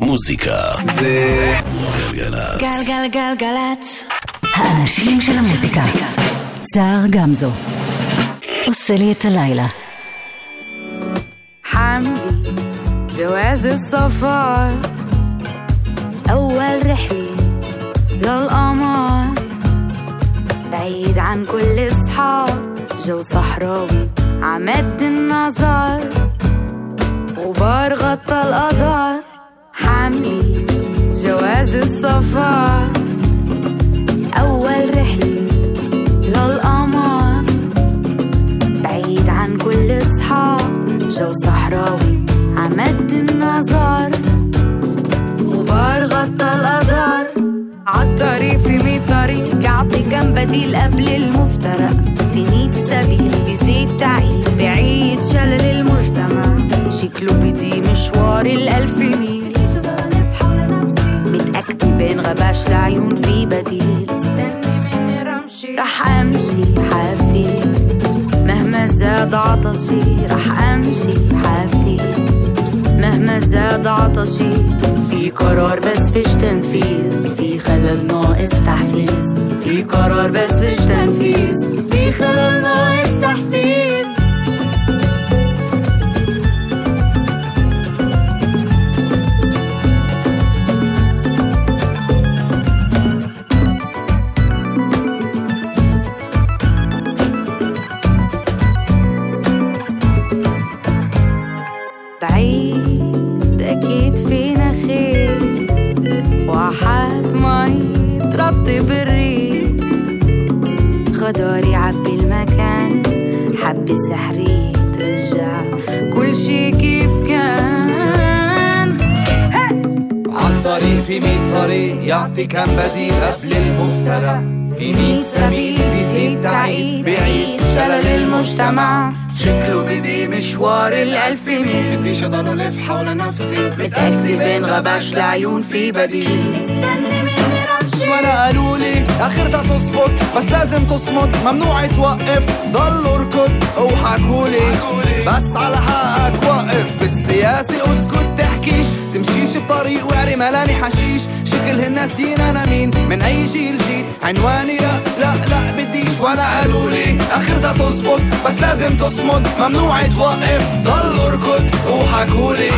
מוזיקה זה גלגלצ. גלגלגלגלצ. האנשים של המוזיקה. סער גמזו. עושה לי את הלילה. حمدي جواز السفر أول رحلة للقمر بعيد عن كل صحاب جو صحراوي عمد النظر غبار غطى القدر حملي جواز السفر أول رحلة للقمر بعيد عن كل صحاب جو صحراوي عمد النظر. غبار غطى القدر عالطريق في مية طريق يعطي كم بديل قبل المفترق. في مية سبيل بيزيد تعقيد بعيد شلل المجتمع. شكله بدي مشوار الألف ميل. بين غباش العيون في بديل. استني مني رمشي. رح أمشي حافي. مهما زاد عطشي رح أمشي حافي. مهما زاد عطشي في قرار بس فيش تنفيذ. في خلل ناقص تحفيز. في قرار بس فيش تنفيذ. في خلل ناقص تحفيز. خضار يعبي المكان. حبة سحرية ترجع كل شي كيف كان. عالطريق في مية طريق يعطي كم بديل قبل المفترق في مية سبيل بيزيد تعيد بعيد شلل المجتمع. شكله بدي مشوار الألف ميل. بديش أضل ألف حول نفسي. متأكدة بين غباش العيون في بديل. رمشي وأنا قالوا لي اخرتها تظبط بس لازم تصمت ممنوع توقف ضل اركض وحكولي بس على حقك وقف بالسياسة اسكت تحكيش تمشيش بطريق وعري ملاني حشيش. شكل هالناسين أنا مين؟ من أي جيل جيت؟ عنواني لا لا لا بديش. وأنا قالوا لي اخرتها تظبط بس لازم تصمت ممنوع توقف. ضل أركض. وحكولي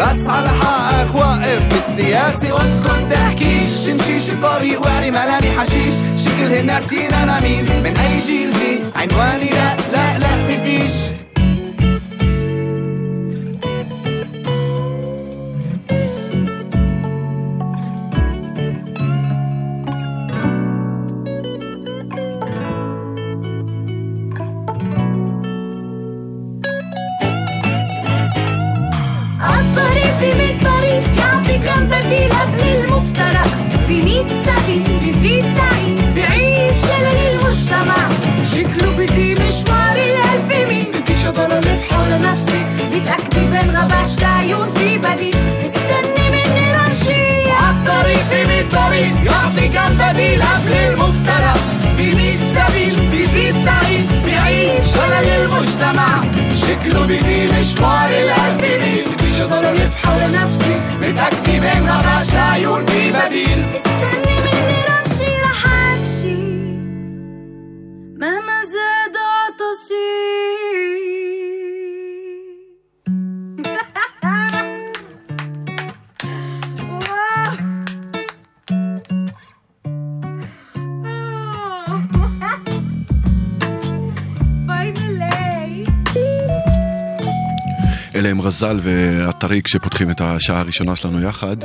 بس على حقك وقف بالسياسة اسكت. تحكيش. تمشيش بطريق وعري ملاني حشيش. شكل هالناسين أنا مين؟ من أي جيل جيت؟ عنواني لا لا لا بديش. المجتمع. شكله بيجي مشوار القديم مفيش ضرر في حول نفسي متأكدي منها مش عيون في بديل. רזל והטריק שפותחים את השעה הראשונה שלנו יחד.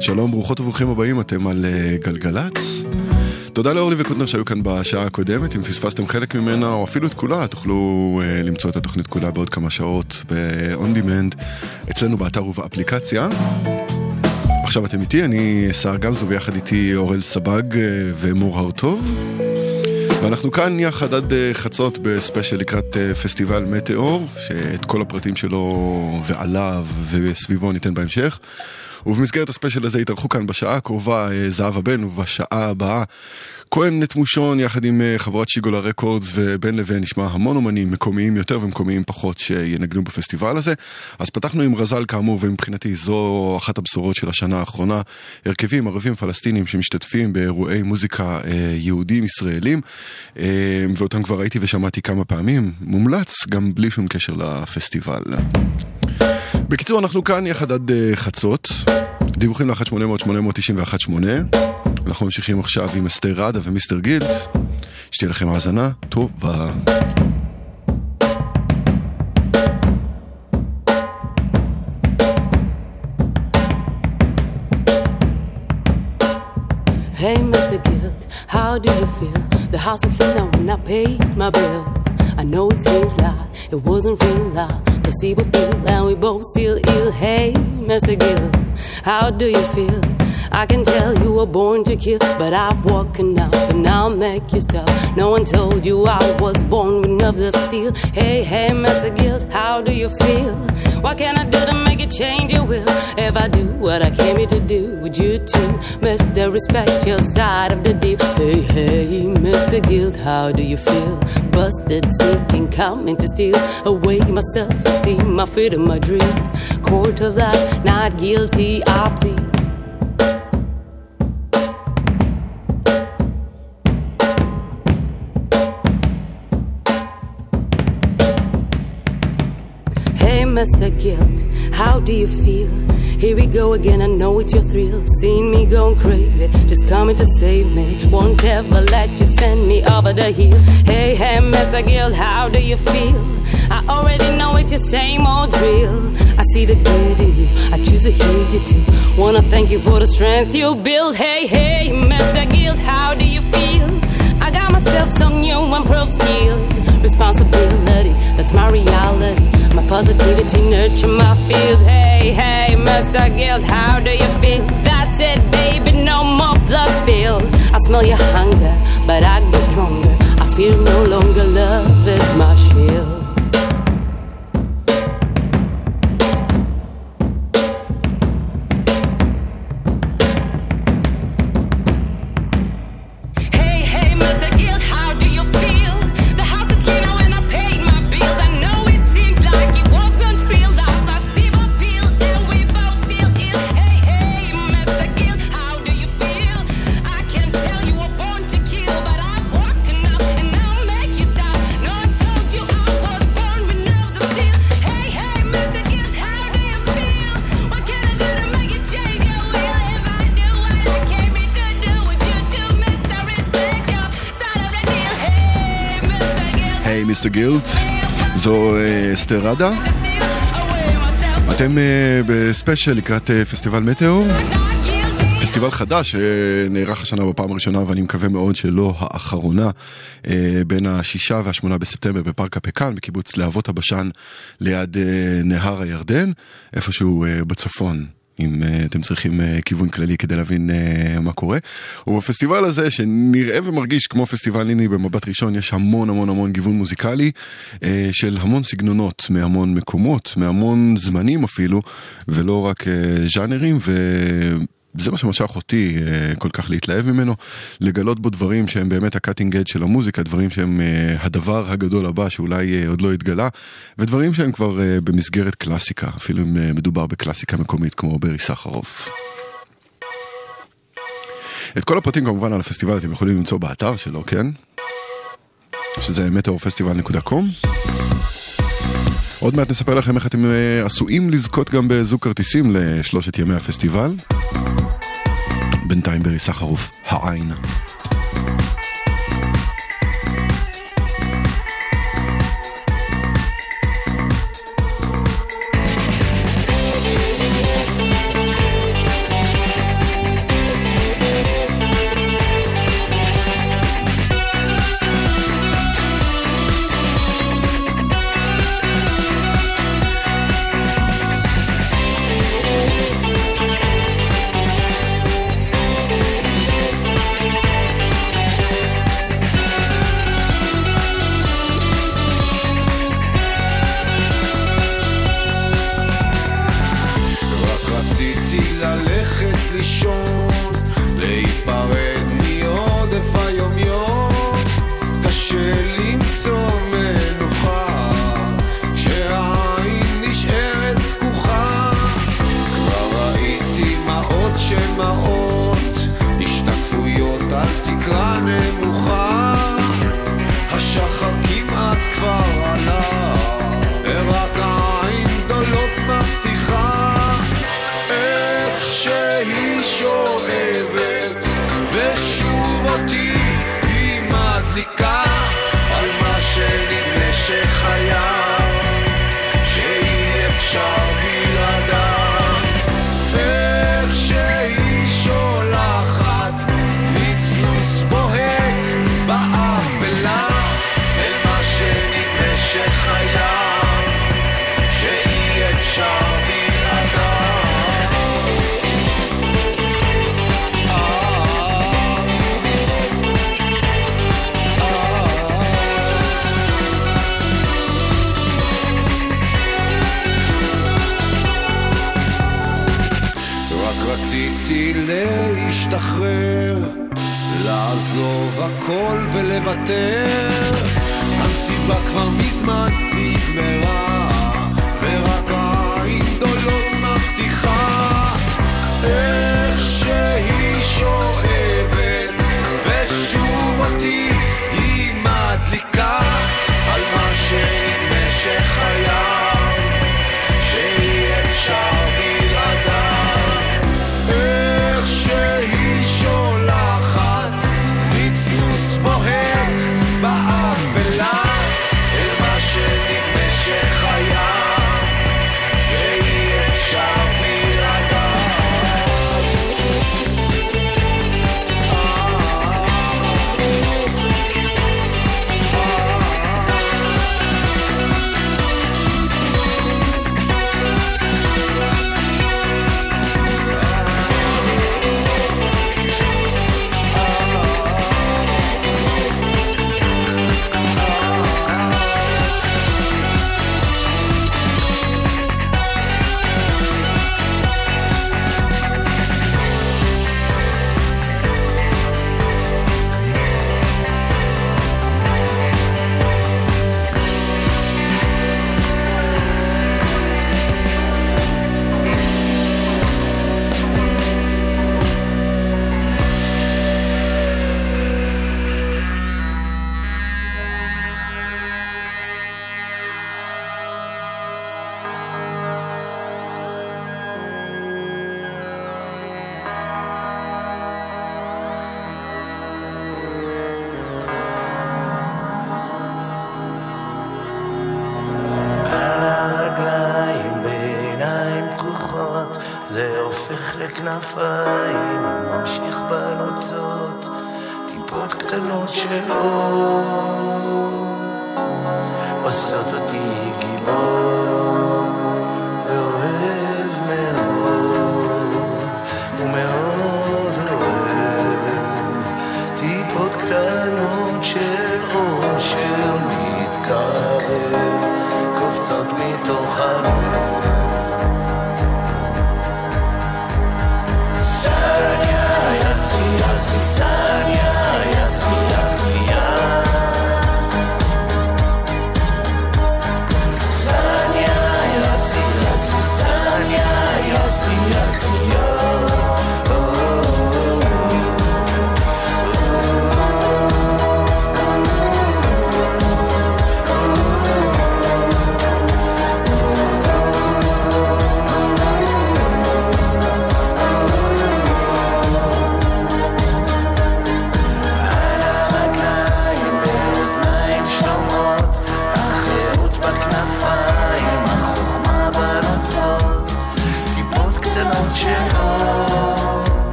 שלום, ברוכות וברוכים הבאים, אתם על אה, גלגלצ. תודה לאורלי וקוטנר שהיו כאן בשעה הקודמת, אם פספסתם חלק ממנה או אפילו את כולה, תוכלו אה, למצוא את התוכנית כולה בעוד כמה שעות ב-on demand אצלנו באתר ובאפליקציה. עכשיו אתם איתי, אני סער גמזו ויחד איתי אורל סבג אה, ומור הרטוב. ואנחנו כאן יחד עד אה, חצות בספיישל לקראת אה, פסטיבל מטאור, שאת כל הפרטים שלו ועליו וסביבו ניתן בהמשך. ובמסגרת הספיישל הזה יתארחו כאן בשעה הקרובה אה, זהבה בן, ובשעה הבאה כהן נתמושון יחד עם אה, חברת שיגולה רקורדס ובין לבין נשמע המון אומנים מקומיים יותר ומקומיים פחות שינגנו בפסטיבל הזה. אז פתחנו עם רזל כאמור ומבחינתי זו אחת הבשורות של השנה האחרונה. הרכבים ערבים פלסטינים שמשתתפים באירועי מוזיקה אה, יהודים ישראלים אה, ואותם כבר ראיתי ושמעתי כמה פעמים. מומלץ גם בלי שום קשר לפסטיבל. בקיצור אנחנו כאן יחד עד חצות. דיווחים ל-1-800-891-8 אנחנו ממשיכים עכשיו עם אסתר ראדה ומיסטר גילד שתהיה לכם האזנה טובה. Hey, Mr. Gilt, how do you feel? The house is clean now when I paid my bills. I know it seems like it wasn't real loud. Placebo pill, and we both feel ill. Hey, Mr. Gill, how do you feel? I can tell you were born to kill, but I've woken up and I'll make you stop. No one told you I was born with nerves of steel. Hey, hey, Mr. Guilt, how do you feel? What can I do to make you change your will? If I do what I came here to do, would you too, Mr. Respect your side of the deal? Hey, hey, Mr. Guilt, how do you feel? Busted, seeking, coming to steal away my self-esteem, my freedom, my dreams. Court of life, not guilty, I plead. Mr. Guilt, how do you feel? Here we go again, I know it's your thrill. Seeing me going crazy, just coming to save me. Won't ever let you send me over the hill. Hey, hey, Mr. Guilt, how do you feel? I already know it's your same old drill. I see the good in you, I choose to hear you too. Wanna thank you for the strength you build. Hey, hey, Mr. Guilt, how do you feel? I got myself some new improved skills. Responsibility, that's my reality. My positivity nurture my field. Hey, hey, Mr. Guild, how do you feel? That's it, baby, no more blood spilled. I smell your hunger, but I grow stronger. I feel no longer love is my shield. אה, ראדה. אתם אה, בספיישל לקראת אה, פסטיבל מטאור. פסטיבל חדש שנערך השנה בפעם הראשונה ואני מקווה מאוד שלא האחרונה אה, בין השישה והשמונה בספטמבר בפארק הפקאן בקיבוץ להבות הבשן ליד אה, נהר הירדן איפשהו אה, בצפון. אם אה, אתם צריכים אה, כיוון כללי כדי להבין אה, מה קורה. ובפסטיבל הזה שנראה ומרגיש כמו פסטיבל אינדי במבט ראשון יש המון המון המון גיוון מוזיקלי אה, של המון סגנונות מהמון מקומות מהמון זמנים אפילו ולא רק אה, ז'אנרים ו... זה מה שמשך אותי אה, כל כך להתלהב ממנו, לגלות בו דברים שהם באמת ה cutting edge של המוזיקה, דברים שהם אה, הדבר הגדול הבא שאולי אה, עוד לא התגלה, ודברים שהם כבר במסגרת קלאסיקה, אפילו אם מדובר בקלאסיקה מקומית כמו ברי סחרוף. את כל הפרטים כמובן על הפסטיבל אתם יכולים למצוא באתר שלו, כן? שזה מטאורפסטיבל.com. עוד מעט נספר לכם איך אתם uh, עשויים לזכות גם בזוג כרטיסים לשלושת ימי הפסטיבל. בינתיים ברי סחרוף, העין.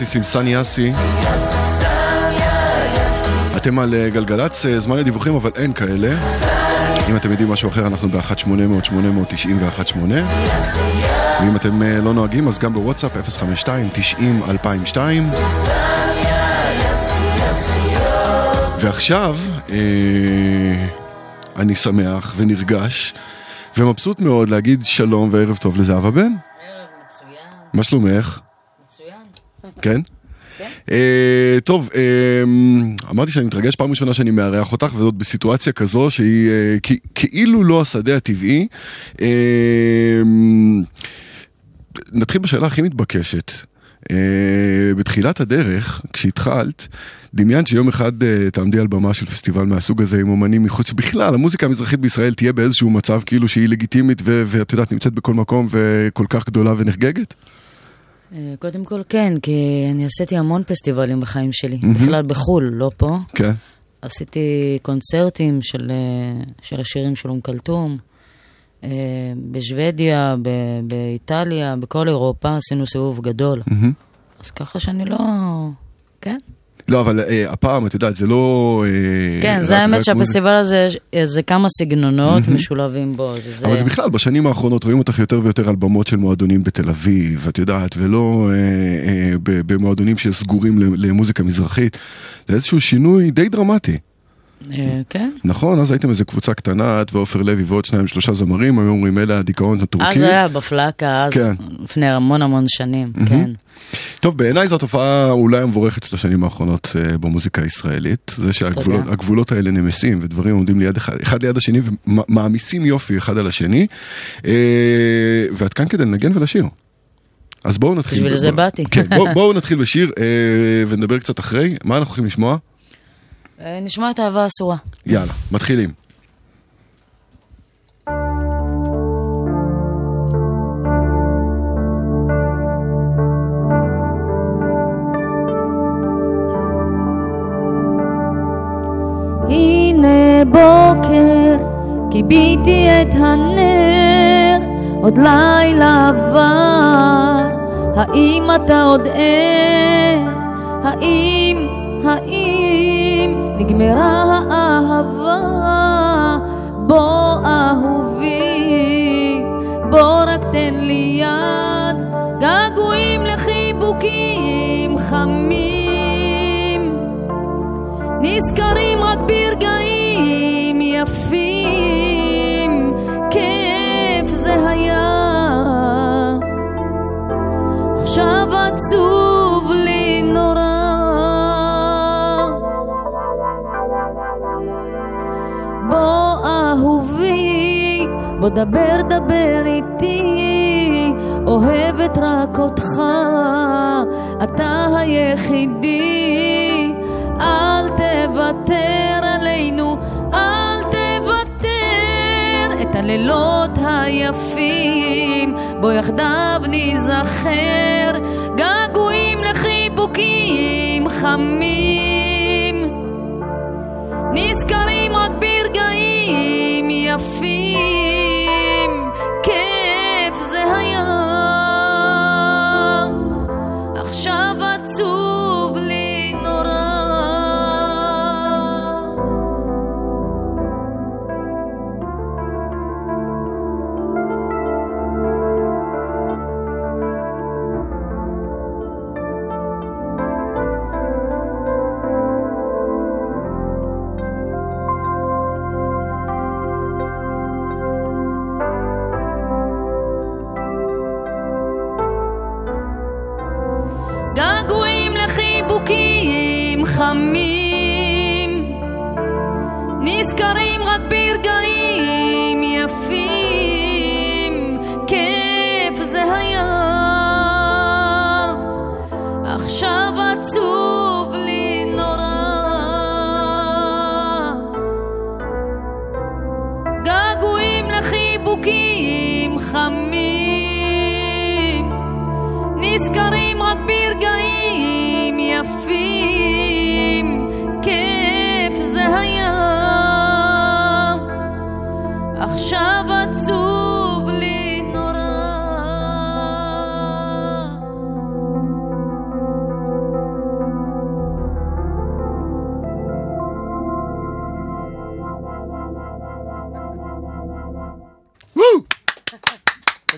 רמי פורטיס עם סני אסי. אתם על אה, גלגלצ, אה, זמן לדיווחים אבל אין כאלה. אם אתם יודעים משהו אחר, אנחנו ב-1800-890 ו-18. ואם אתם אה, לא נוהגים, אז גם בוואטסאפ 052-90-2002. ועכשיו, אה, אני שמח ונרגש ומבסוט מאוד להגיד שלום וערב טוב לזהבה בן. ערב מצוין, מה שלומך? מצוין. כן? Uh, טוב, uh, אמרתי שאני מתרגש פעם ראשונה שאני מארח אותך, וזאת בסיטואציה כזו שהיא uh, כ- כאילו לא השדה הטבעי. Uh, נתחיל בשאלה הכי מתבקשת. Uh, בתחילת הדרך, כשהתחלת, דמיינת שיום אחד uh, תעמדי על במה של פסטיבל מהסוג הזה עם אומנים מחוץ, בכלל, המוזיקה המזרחית בישראל תהיה באיזשהו מצב כאילו שהיא לגיטימית ו- ואת יודעת, נמצאת בכל מקום וכל כך גדולה ונחגגת? אה, קודם כל כן, כי אני עשיתי המון פסטיבלים בחיים שלי, בכלל בחו"ל, לא פה. כן. עשיתי קונצרטים של, אה, של השירים של אום כלתום, אה, בשוודיה, ב- באיטליה, בכל אירופה, עשינו סיבוב גדול. אז ככה שאני לא... כן? לא, אבל אה, הפעם, את יודעת, זה לא... אה, כן, זה האמת שהפסטיבל הזה, אה, זה כמה סגנונות משולבים בו. שזה- אבל זה בכלל, בשנים האחרונות רואים אותך יותר ויותר על במות של מועדונים בתל אביב, את יודעת, ולא אה, אה, במועדונים שסגורים למוזיקה מזרחית. זה איזשהו שינוי די דרמטי. אה, כן. נכון, אז הייתם איזה קבוצה קטנה, את ועופר לוי ועוד שניים שלושה זמרים, היו אומרים אלה הדיכאון הטורקי. אז היה בפלקה, אז כן. לפני המון המון שנים, כן. טוב, בעיניי זו התופעה אולי המבורכת של השנים האחרונות אה, במוזיקה הישראלית. זה שהגבולות האלה נמסים ודברים עומדים ליד אחד, אחד ליד השני ומעמיסים יופי אחד על השני. אה, ואת כאן כדי לנגן ולשיר. אז בואו נתחיל. בשביל זה באתי. כן, בואו בוא נתחיל בשיר ונדבר קצת אחרי. מה אנחנו הולכים לשמוע? אה, נשמע את אהבה אסורה. יאללה, מתחילים. הנה בוקר, כיביתי את הנר, עוד לילה עבר, האם אתה עוד ער? האם, האם נגמרה האהבה? בוא אהובי, בוא רק תן לי יד, געגועים לחיבוקים חמים. נזכרים רק ברגעים יפים, כיף זה היה. עכשיו עצוב בוא דבר דבר איתי, אוהבת רק אותך, אתה היחידי, אל תוותר עלינו, אל תוותר. את הלילות היפים, בוא יחדיו ניזכר, געגועים לחיבוקים חמים. נזכרים רק ברגעים יפים, חמים, נזכרים רק ברגעים יפים, כיף זה היה. עכשיו עצוב לי נורא. געגועים לחיבוקים חמים, נזכרים רק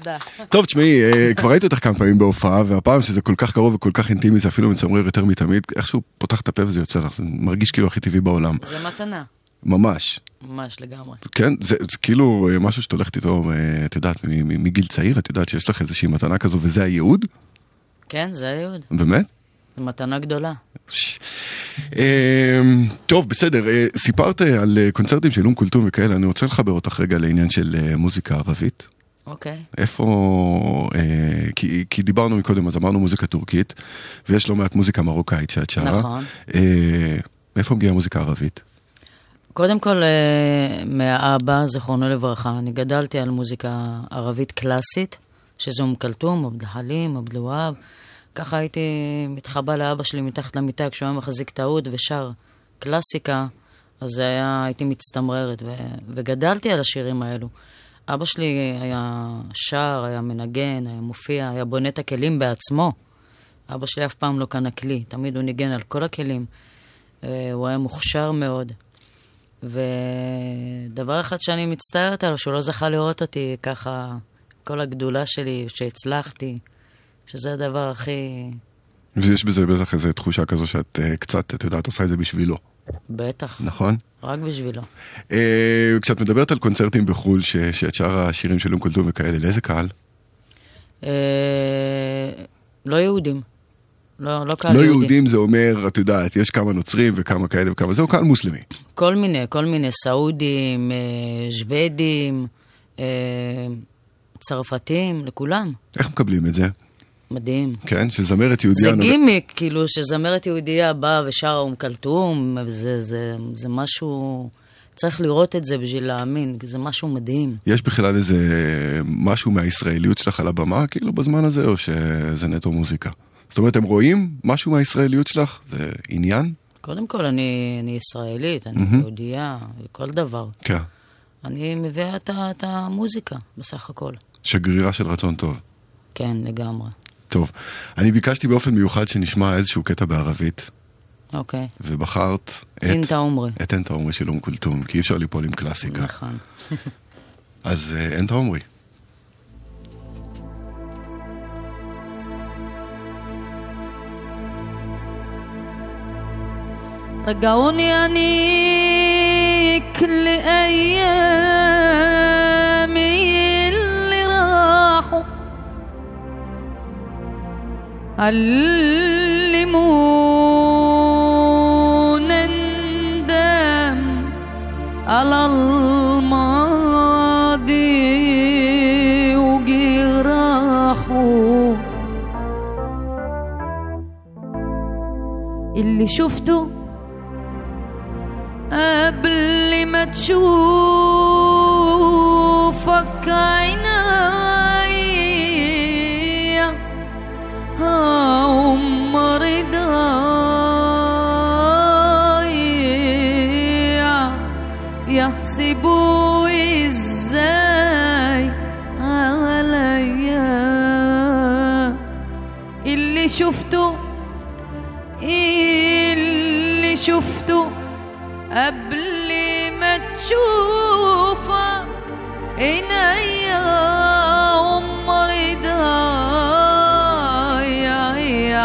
תודה. טוב, תשמעי, אה, כבר ראיתי אותך כמה פעמים בהופעה, והפעם שזה כל כך קרוב וכל כך אינטימי, זה אפילו מצמרר יותר מתמיד, איכשהו פותח את הפה וזה יוצא לך, זה מרגיש כאילו הכי טבעי בעולם. זה מתנה, ממש. ממש לגמרי. כן, זה, זה כאילו אה, משהו שאת הולכת איתו, אה, את יודעת, מגיל צעיר, את יודעת שיש לך איזושהי מתנה כזו, וזה הייעוד? כן, זה הייעוד. באמת? זו מתנה גדולה. ש- אה, טוב, בסדר, אה, סיפרת על קונצרטים של אום כולתום וכאלה, אני רוצה לחבר אותך רגע לעניין של מוזיקה ערבית. אוקיי. איפה, אה, כי, כי דיברנו מקודם, אז אמרנו מוזיקה טורקית, ויש לא מעט מוזיקה מרוקאית שאת שרה. נכון. אה, מאיפה מגיעה מוזיקה ערבית? קודם כל, אה, מהאבא, זיכרונו לברכה, אני גדלתי על מוזיקה ערבית קלאסית, שזה אום כלתום, עבד חלים, עבד אל-והאב. ככה הייתי מתחבא לאבא שלי מתחת למיטה כשהוא היה מחזיק את העוד ושר קלאסיקה, אז היה, הייתי מצטמררת, ו, וגדלתי על השירים האלו. אבא שלי היה שר, היה מנגן, היה מופיע, היה בונה את הכלים בעצמו. אבא שלי אף פעם לא קנה כלי, תמיד הוא ניגן על כל הכלים. אה, הוא היה מוכשר מאוד. ודבר אחד שאני מצטערת עליו, שהוא לא זכה לראות אותי ככה, כל הגדולה שלי, שהצלחתי, שזה הדבר הכי... ויש בזה בטח איזו תחושה כזו שאת אה, קצת, את יודעת, עושה את זה בשבילו, בטח, נכון? רק בשבילו. אה, כשאת מדברת על קונצרטים בחו"ל, ש- שאת שרה השירים של אום כולתום וכאלה, לאיזה קהל? אה, לא יהודים. לא, לא קהל לא יהודי. יהודים זה אומר, את יודעת, יש כמה נוצרים וכמה כאלה וכמה, זהו קהל מוסלמי. כל מיני, כל מיני סעודים, אה, שוודים, אה, צרפתים, לכולם. איך מקבלים את זה? מדהים. כן, שזמרת יהודייה... זה גימיק, כאילו, שזמרת יהודייה באה ושרה אום כלתום, זה, זה, זה משהו... צריך לראות את זה בשביל להאמין, כי זה משהו מדהים. יש בכלל איזה משהו מהישראליות שלך על הבמה, כאילו, בזמן הזה, או שזה נטו מוזיקה? זאת אומרת, הם רואים משהו מהישראליות שלך? זה עניין? קודם כל, אני, אני ישראלית, אני מהמם. יהודייה, כל דבר. כן. אני מביאה את, את המוזיקה, בסך הכל. שגרירה של רצון טוב. כן, לגמרי. טוב, אני ביקשתי באופן מיוחד שנשמע איזשהו קטע בערבית, אוקיי. ובחרת את... אינטה עומרי. את אנטה עומרי של אום כולתום, כי אי אפשר ליפול עם קלאסיקה. נכון. אז אה, אנטה עומרי. رجعوني أنيك لأيامي علمونا ندم على الماضي وجراحه. اللي شفته قبل ما تشوفك عينيا شفته اللي شفته قبل ما تشوفك. عينيا عمري ضايع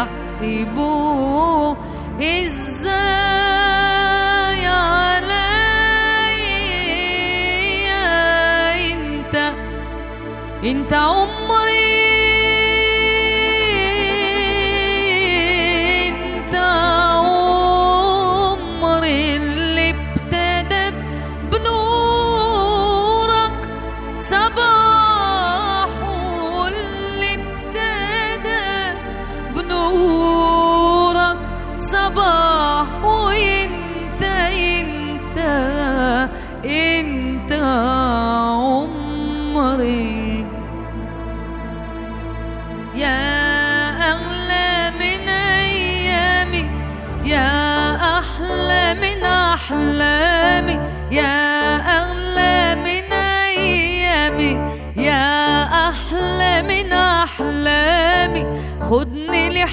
يحسبوا إزاي عليا. أنت أنت عمري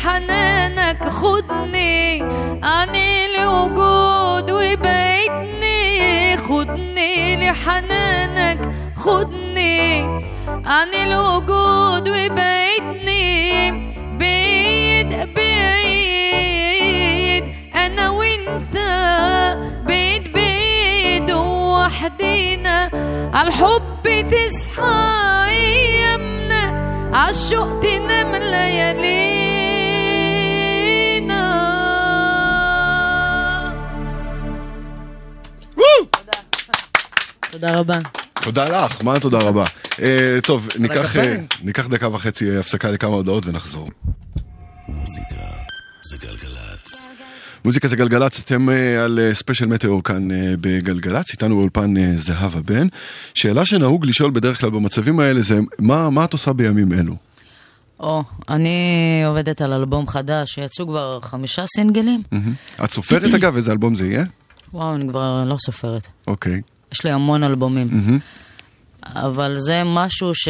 خدني لحنانك خدني عني لوجود وبعدني خدني لحنانك خدني. عن الوجود وبعدني بعيد بعيد. أنا وإنت بعيد بعيد وحدينا. عالحب تصحى أيامنا. عالشوق تنام ليالينا. תודה רבה. תודה לך, מה תודה רבה. אה, טוב, ניקח. אה, ניקח דקה וחצי אה, הפסקה לכמה הודעות ונחזור. מוזיקה זה גלגלצ. מוזיקה זה גלגלצ, אתם על ספיישל מטאור כאן בגלגלצ, איתנו באולפן זהבה בן. שאלה שנהוג לשאול בדרך כלל במצבים האלה זה, מה, מה את עושה בימים אלו? או, אני עובדת על אלבום חדש, שיצאו כבר חמישה סינגלים. את סופרת אגב איזה אלבום זה יהיה? וואו, אני כבר לא סופרת. אוקיי. יש לי המון אלבומים. מהמם. אבל זה משהו ש...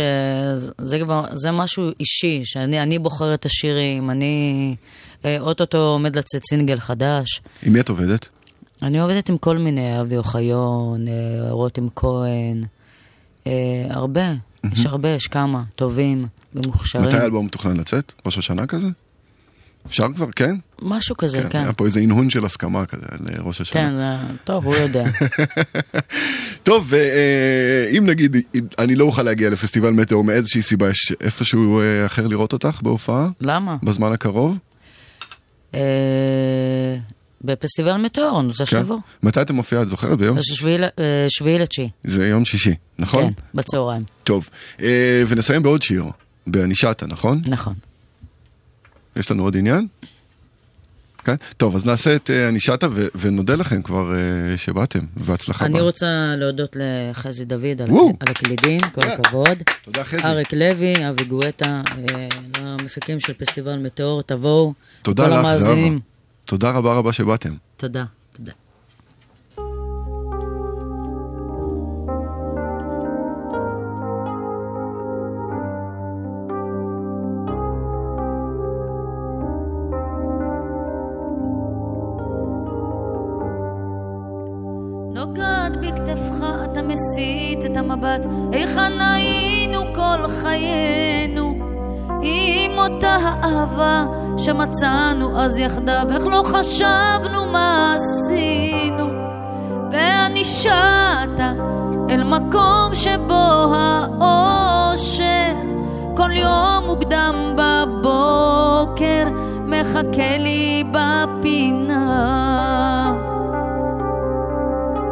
זה כבר... זה משהו אישי, שאני אני בוחרת את השירים, אני... אה, אוטוטו עומד לצאת סינגל חדש. עם מי את עובדת? אני עובדת עם כל מיני, אבי אוחיון, אה, רותם כהן, אה, הרבה, יש הרבה, יש כמה, טובים ומוכשרים. מתי האלבום מתוכנן לצאת? ראש השנה כזה? אפשר כבר, כן? משהו כזה, כן. היה פה איזה הנהון של הסכמה כזה על אה, ראש השנה. כן, זה- טוב, הוא יודע. טוב, ואם נגיד אני לא אוכל להגיע לפסטיבל מטאור מאיזושהי סיבה, יש איפשהו אה, אחר לראות אותך בהופעה? למה? בזמן הקרוב? אה, בפסטיבל מטאור, אני רוצה כן. שתבוא. מתי אתה מופיע? את זוכרת? ביום? שביעי אה, לתשיעי. זה יום שישי, נכון? כן, בצהריים. טוב, אה, ונסיים בעוד שיר, בענישתה, נכון? נכון. יש לנו עוד עניין? כן? טוב, אז נעשה את אה, ענישתה ו- ונודה לכם כבר אה, שבאתם, והצלחה. אני בה. רוצה להודות לחזי דוד על. על הקלידים, כל הכבוד. תודה חזי. אריק לוי, אבי גואטה, אה, למפיקים של פסטיבל מטאור, תבואו. תודה לך. זהבה. תודה רבה רבה שבאתם. תודה. היכן היינו כל חיינו? עם אותה האהבה שמצאנו אז יחדיו, איך לא חשבנו מה עשינו? וענישת אל מקום שבו האושר כל יום מוקדם בבוקר מחכה לי בפינה.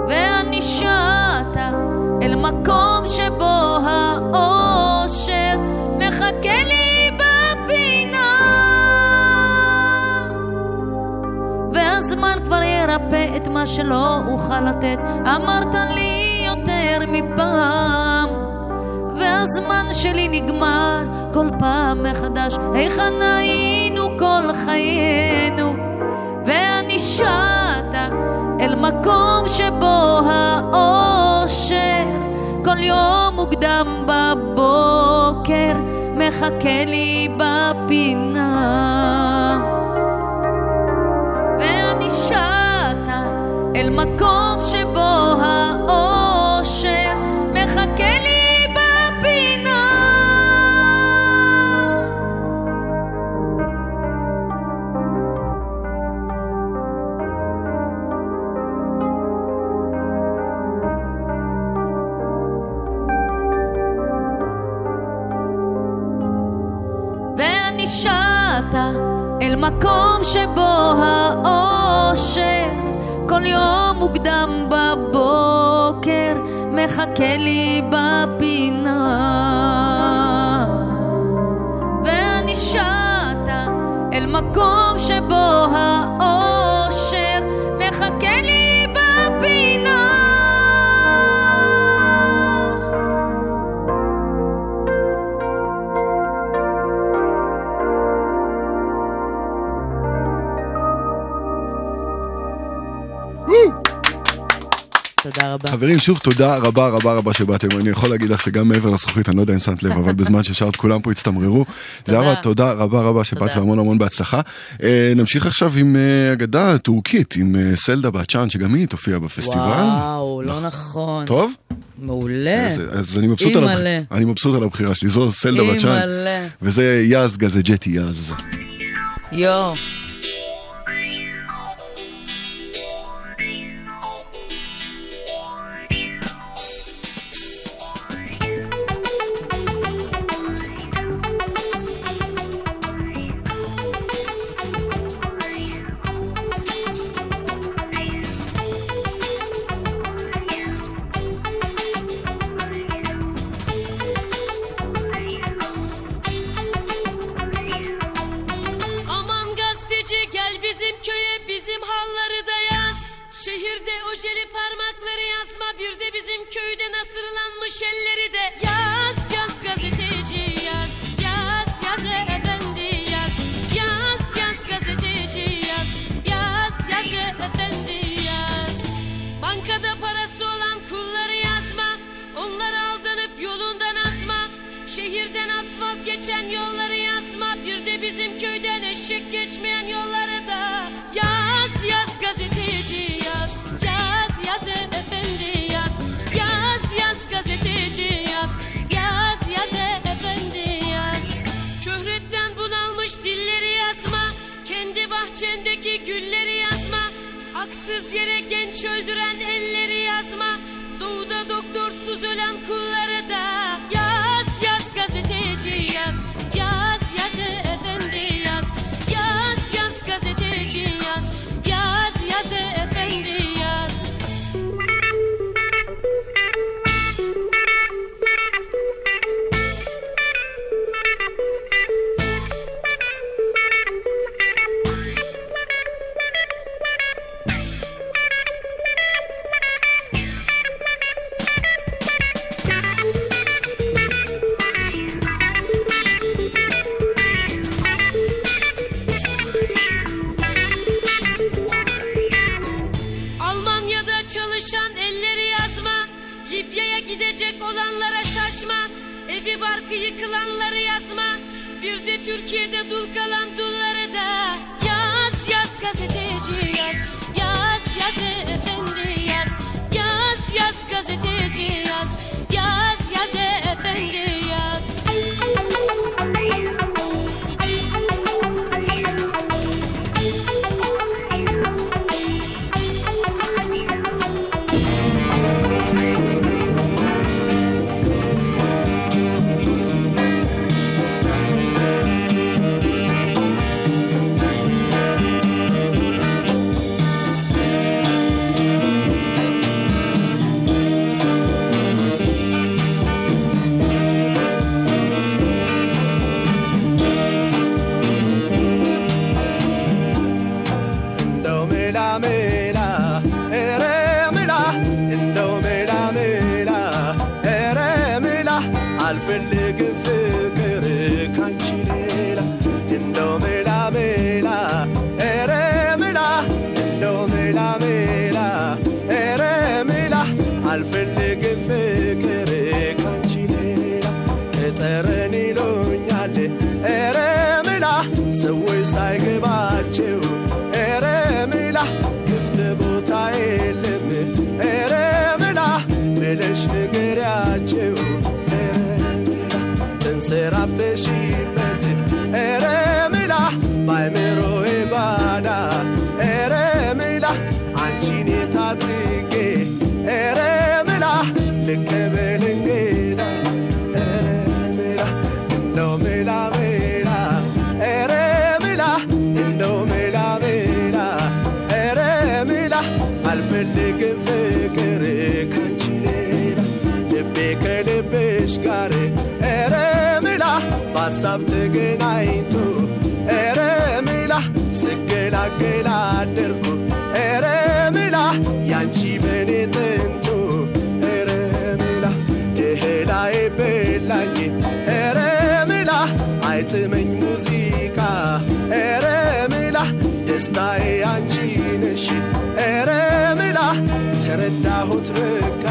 וענישת אל מקום שבו האושר מחכה לי בפינה. והזמן כבר ירפא את מה שלא אוכל לתת. אמרת לי יותר מפעם. והזמן שלי נגמר כל פעם מחדש. היכן היינו כל חיינו וענישת אל מקום שבו האושר. כל יום מוקדם בבוקר מחכה לי בפינה. וענישת אל מקום שבו האושר מחכה לי וענישת אל מקום שבו האושר כל יום מוקדם בבוקר מחכה לי בפינה. וענישת אל מקום שבו האושר מחכה לי תודה רבה. חברים, שוב תודה רבה רבה רבה שבאתם. אני יכול להגיד לך שגם מעבר לזכוכית, אני לא יודע אם שמת לב, אבל בזמן ששארת כולם פה הצטמררו. זהבה, תודה רבה רבה שבאת והמון המון בהצלחה. אה, נמשיך עכשיו עם אה, אגדה טורקית, עם אה, סלדה בצ'אן, שגם היא תופיע בפסטיבל. וואו, לא נכון. נכון. טוב? מעולה. אז, אני מבסוט על, הבח... אני מבסוט על הבחירה שלי, זו סלדה בצ'אן. וזה יז גזג'טי יאז. יואו. ጋር ኤረ ምላ በሐሳብ ተገናኝቶ ኤረ ምላ ስገላገላ አደርኩ ኤረ ምላ ያንቺ በኔ ጥንቱ ኤረ ምላ እህላዬ በላኝ ኤረ ምላ አይጥመኝ ሙዚቃ ኤረ ምላ ደስታዬ አንቺ ነሽ ኤረ ምላ ተረዳሁት በቃ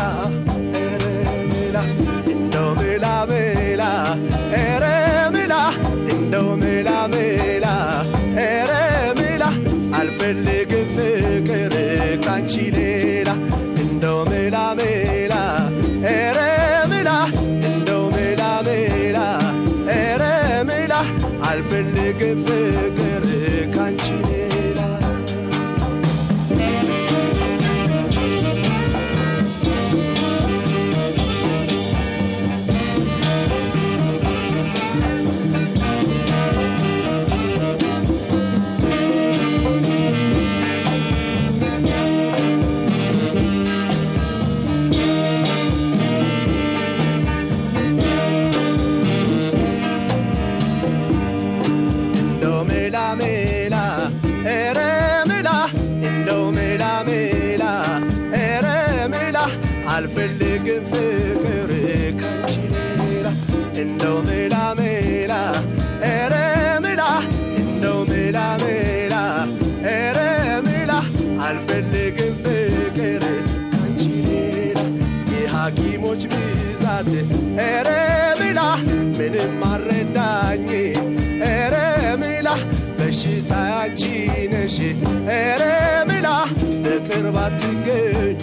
በቅርብ አትገኝ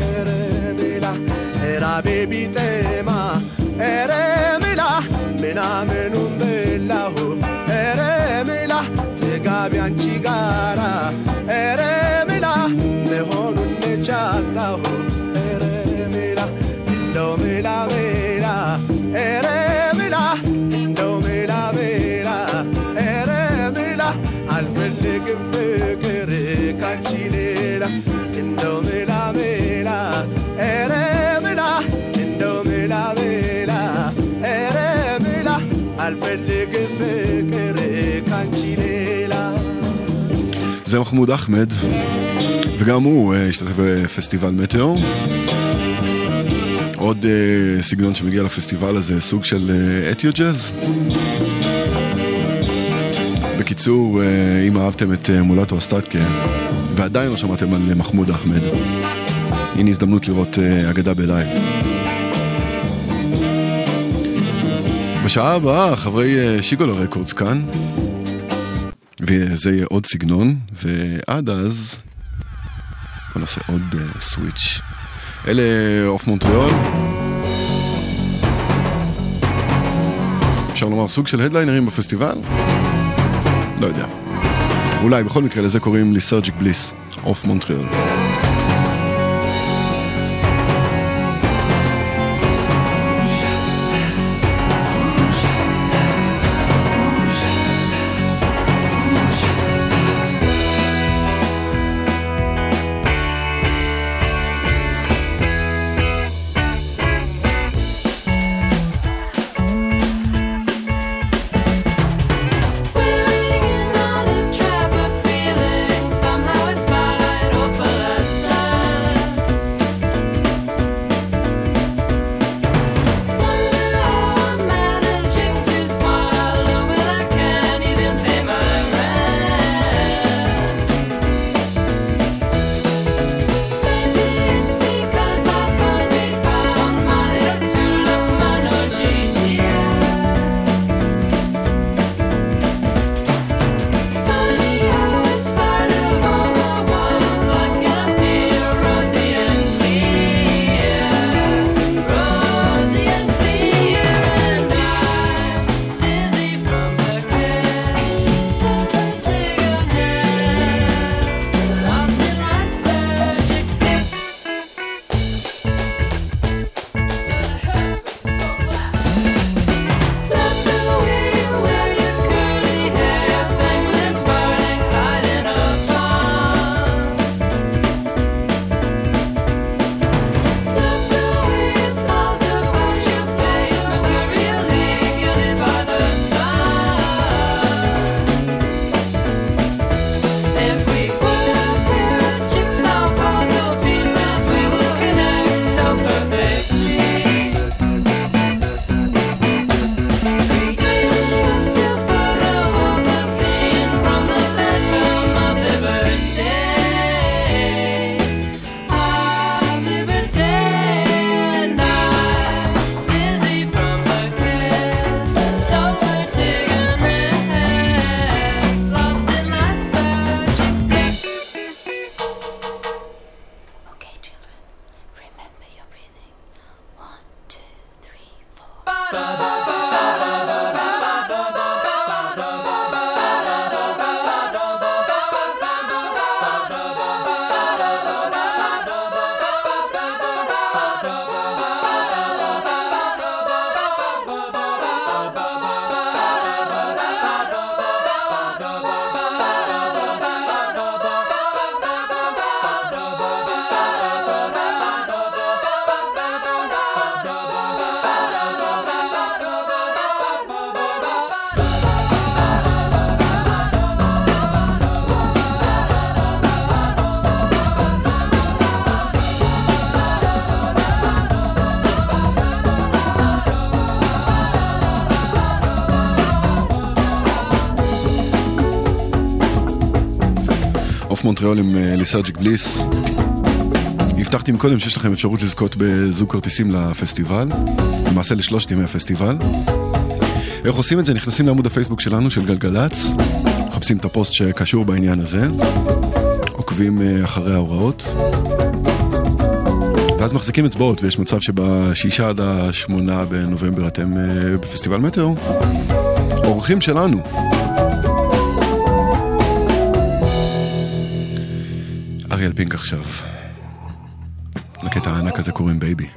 ኧረ ሜላ ራቤ ቢጠማ ኧረ ሜላ ምናምኑን በላሁ ኧረ ሜላ ጥጋቢ አንቺ ጋራ ኧረ ሜላ መሆኑን ነቻጣሁ זה מחמוד אחמד, וגם הוא אה, השתתף בפסטיבל מטאור. עוד אה, סגנון שמגיע לפסטיבל הזה, סוג של אתיו ג'אז. בקיצור, אה, אם אהבתם את אה, מולטו אסטטקה, ועדיין לא שמעתם על מחמוד אחמד, הנה הזדמנות לראות אה, אגדה בלייב. בשעה הבאה, חברי אה, שיגולו רקורדס כאן. וזה יהיה עוד סגנון, ועד אז בוא נעשה עוד אה, switch. אלה of Montreal. אפשר לומר סוג של הדליינרים בפסטיבל? לא יודע. אולי, בכל מקרה לזה קוראים Lysergic Bliss, of Montreal. מונטריאול עם אה, ליסרג'יק בליס. הבטחתי מקודם שיש לכם אפשרות לזכות בזוג כרטיסים לפסטיבל, למעשה לשלושת ימי הפסטיבל. איך עושים את זה? נכנסים לעמוד הפייסבוק שלנו, של גלגלצ, מחפשים את הפוסט שקשור בעניין הזה, עוקבים אה, אחרי ההוראות, ואז מחזיקים אצבעות, ויש מצב שבשישה עד השמונה בנובמבר אתם אה, בפסטיבל מטאו. אורחים שלנו. אריאל פינק עכשיו. לקטע הענק הזה קוראים Baby.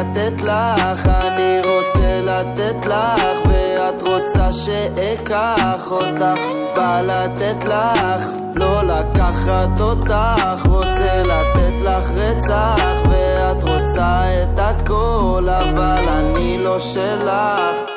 לתת לך, אני רוצה לתת לך, ואת רוצה שאקח אותך, בא לתת לך, לא לקחת אותך, רוצה לתת לך רצח, ואת רוצה את הכל, אבל אני לא שלך.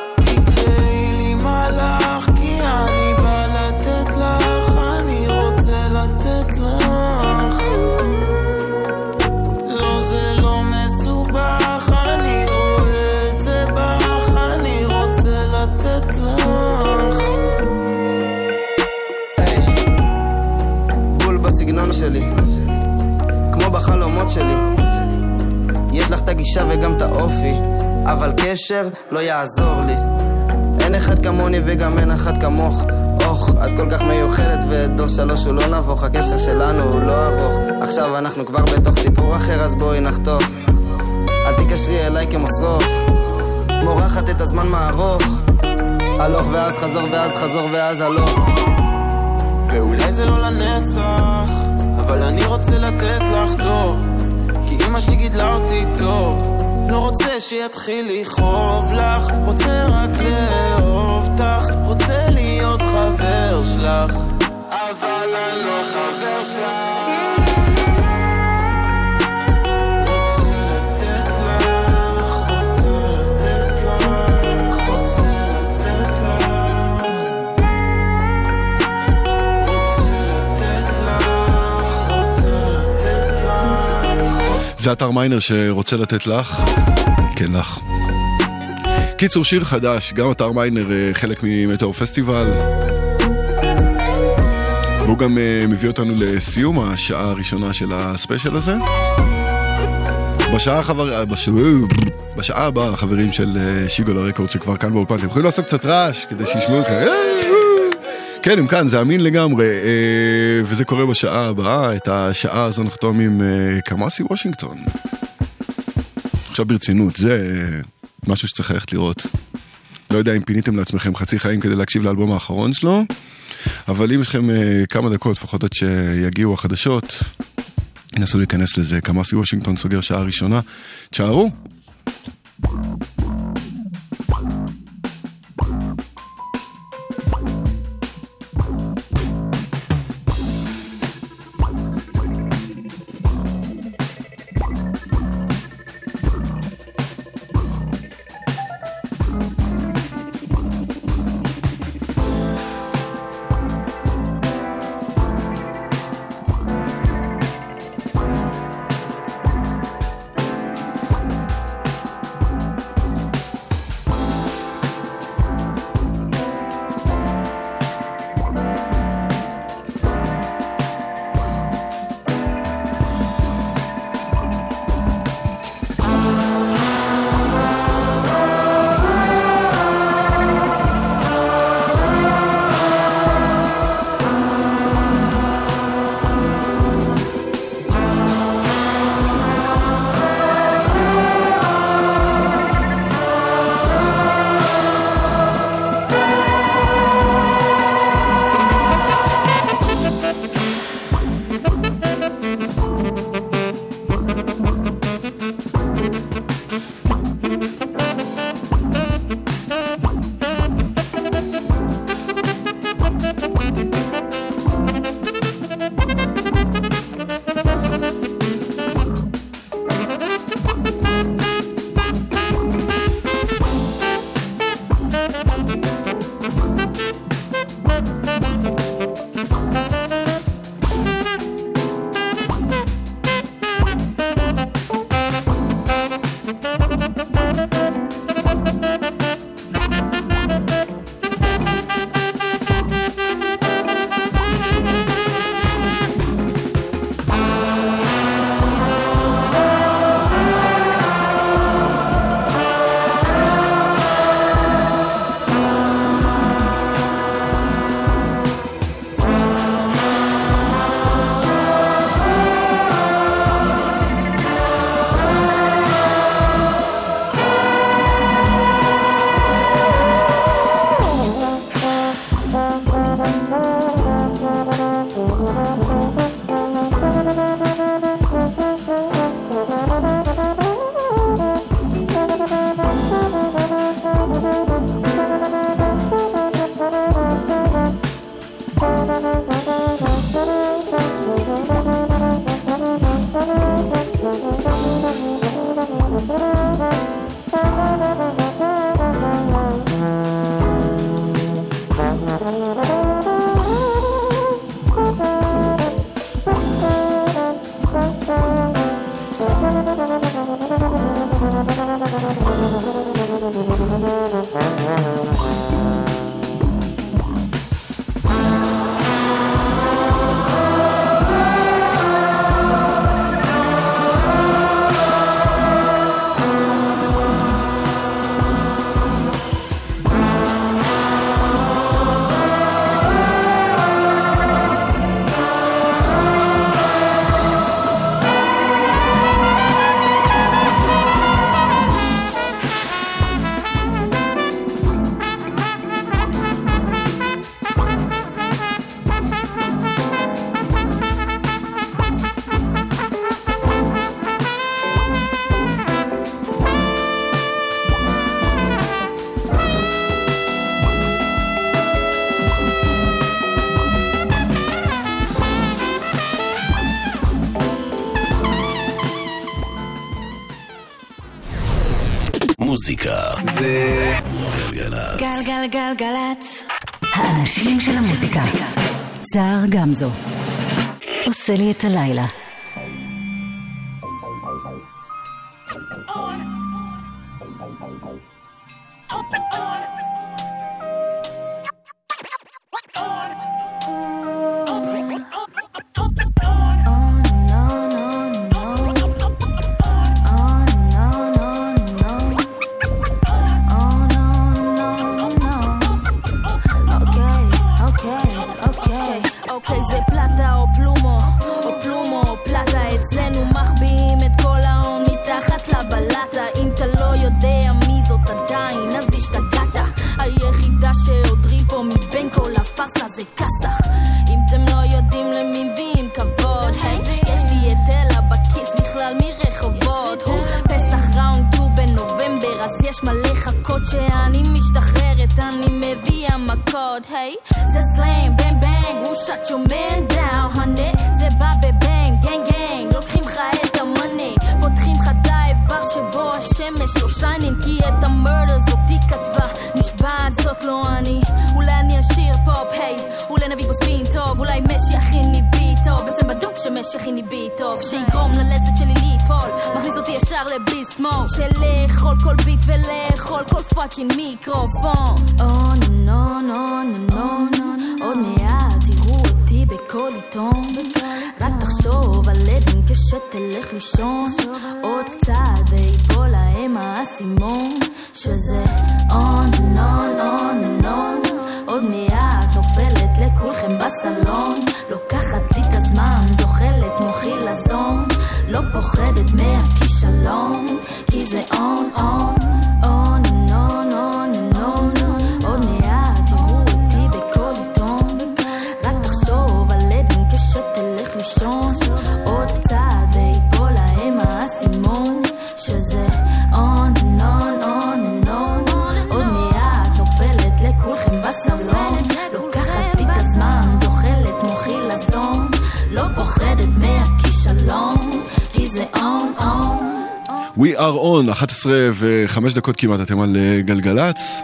בחלומות שלי. יש לך את הגישה וגם את האופי, אבל קשר לא יעזור לי. אין אחד כמוני וגם אין אחת כמוך. אוח, את כל כך מיוחדת ודור שלוש הוא לא נבוך, הקשר שלנו הוא לא ארוך. עכשיו אנחנו כבר בתוך סיפור אחר, אז בואי נחתוך. אל תקשרי אליי כמו שרוך, מורחת את הזמן מערוך. הלוך ואז חזור ואז חזור ואז הלוך. ואולי זה לא לנצח, אבל אני רוצה לתת לך טוב. אמא שלי גידלה אותי טוב. לא רוצה שיתחיל לכאוב לך, רוצה רק לאהוב אותך, רוצה להיות חבר שלך. אבל אני לא חבר שלך. זה אתר מיינר שרוצה לתת לך, כן לך. קיצור, שיר חדש, גם אתר מיינר אה, חלק ממטאור פסטיבל. והוא גם אה, מביא אותנו לסיום השעה הראשונה של הספיישל הזה. בשעה, חבר... בש... בשעה הבאה החברים של אה, שיגו לרקורד שכבר כאן באולפן, אתם יכולים לעשות קצת רעש כדי שישמעו אתכם. כן, הם כאן, זה אמין לגמרי, אה, וזה קורה בשעה הבאה, את השעה הזו נחתום עם אה, קמאסי וושינגטון. עכשיו ברצינות, זה אה, משהו שצריך ללכת לראות. לא יודע אם פיניתם לעצמכם חצי חיים כדי להקשיב לאלבום האחרון שלו, אבל אם יש לכם אה, כמה דקות, לפחות עד שיגיעו החדשות, נסו להיכנס לזה. קמאסי וושינגטון סוגר שעה ראשונה, תשארו. גלגלגלגלצ. האנשים של המוזיקה. סער גמזו. עושה לי את הלילה. ולאכול כל 11 ו-5 דקות כמעט, אתם על אה, גלגלצ.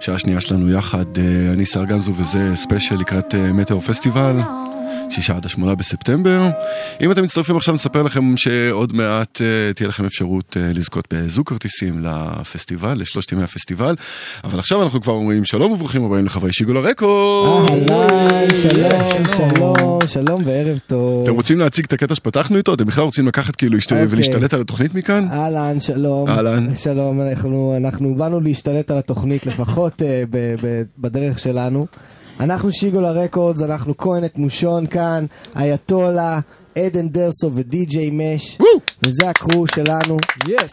שעה שנייה שלנו יחד, אה, אני שר גמזו וזה ספיישל לקראת אה, מטאור פסטיבל. שישה עד השמונה בספטמבר. אם אתם מצטרפים עכשיו נספר לכם שעוד מעט uh, תהיה לכם אפשרות uh, לזכות בזוג כרטיסים לפסטיבל, לשלושת ימי הפסטיבל. אבל עכשיו אנחנו כבר אומרים שלום וברוכים הבאים לחברי שיגול הרקורד. אהלן, שלום, שלום, שלום וערב טוב. אתם רוצים להציג את הקטע שפתחנו איתו? אתם בכלל רוצים לקחת כאילו להשת- אוקיי. ולהשתלט על התוכנית מכאן? אהלן, שלום. אהלן. שלום, אנחנו, אנחנו באנו להשתלט על התוכנית, לפחות uh, ב, ב, בדרך שלנו. אנחנו שיגול הרקורדס, אנחנו כהנת מושון כאן, אייתולה, עדן דרסו ודי.ג'יי מש, וזה הקרו שלנו. יס.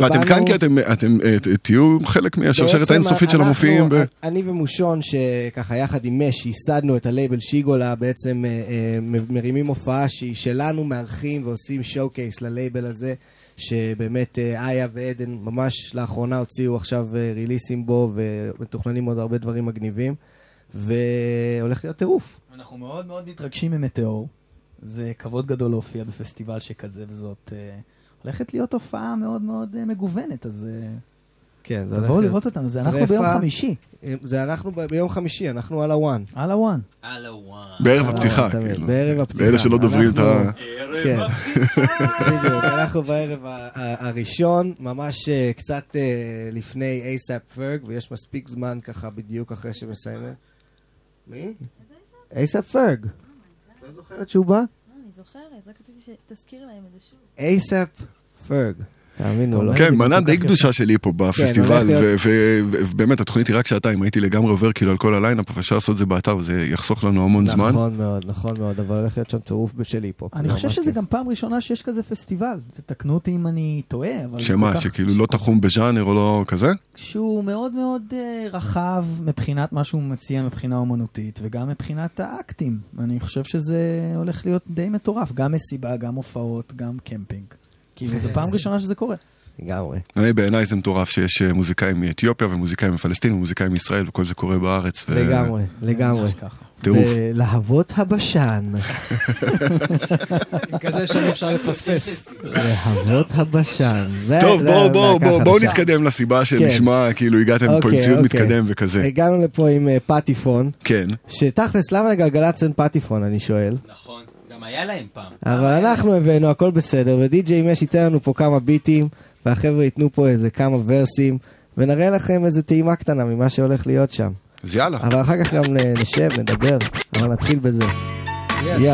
ואתם כאן כי אתם, אתם אה, תהיו חלק מהשרשרת האינסופית של המופיעים. אני ומושון, שככה יחד עם מש, ייסדנו את הלייבל שיגולה, בעצם אה, אה, מרימים הופעה שהיא שלנו, מארחים ועושים showcase ללייבל הזה, שבאמת איה ועדן ממש לאחרונה הוציאו עכשיו ריליסים בו, ומתוכננים עוד הרבה דברים מגניבים, והולך להיות טירוף. אנחנו מאוד מאוד מתרגשים ממטאור. זה כבוד גדול להופיע בפסטיבל שכזה, וזאת אה, הולכת להיות הופעה מאוד מאוד אה, מגוונת, אז... אה, כן, זה הולך תבואו להיות לראות אותנו, זה אנחנו. ביום חמישי. זה אנחנו ביום חמישי, אנחנו על הוואן. על הוואן. על הוואן. בערב על הפתיחה, כאילו. בערב הפתיחה. לאלה שלא דוברים את ה... אנחנו- כן. בדיוק, אנחנו בערב הראשון, ממש אה, קצת אה, לפני A$AP Ferg, ויש מספיק זמן ככה בדיוק אחרי שמסיימים. מי? A$AP Ferg. לא זוכרת שהוא בא? אני זוכרת, רק רציתי שתזכיר להם את זה שוב. A$AP Ferg. לו. כן, מנה די קדושה שלי פה כן, בפסטיבל, ובאמת התוכנית היא רק שעתיים, הייתי לגמרי עובר כאילו על כל ה lineup, אבל אפשר לעשות את זה באתר וזה יחסוך לנו המון זמן. נכון מאוד, נכון מאוד, אבל הולך להיות שם טירוף של היפ-הופ. אני חושב שזה. גם פעם ראשונה שיש כזה פסטיבל. תקנו אותי אם אני טועה, אבל... שמה, שכאילו לא תחום בז'אנר או לא כזה? שהוא מאוד מאוד אה, רחב מבחינת מה שהוא מציע מבחינה אומנותית, וגם מבחינת האקטים. אני חושב שזה הולך להיות די מטורף. גם מסיבה, גם הופעות, גם קמפינג. כאילו, זו פעם ראשונה שזה קורה. לגמרי. אני, בעיניי זה מטורף שיש אה, מוזיקאים מאתיופיה ומוזיקאים מפלסטין ומוזיקאים מישראל וכל זה קורה בארץ. ו- לגמרי, לגמרי. טירוף. בלהבות הבשן. כזה שאי אפשר לפספס. להבות הבשן. טוב, בואו בואו בואו. נתקדם לסיבה כן. שלשמה כאילו הגעתם פה עם ציוד. מתקדם וכזה. הגענו לפה עם אה, פטיפון. כן. שתכלס, למה לגלגלצ אין פטיפון, אני שואל? נכון, היה להם פעם. אבל אנחנו הבאנו, הכל בסדר, ודי.ג'יי מש ייתן לנו פה כמה ביטים, והחבר'ה ייתנו פה איזה כמה ורסים, ונראה לכם איזה טעימה קטנה ממה שהולך להיות שם. אז יאללה. אבל אחר כך גם נשב, נדבר, אבל נתחיל בזה. yes. יא,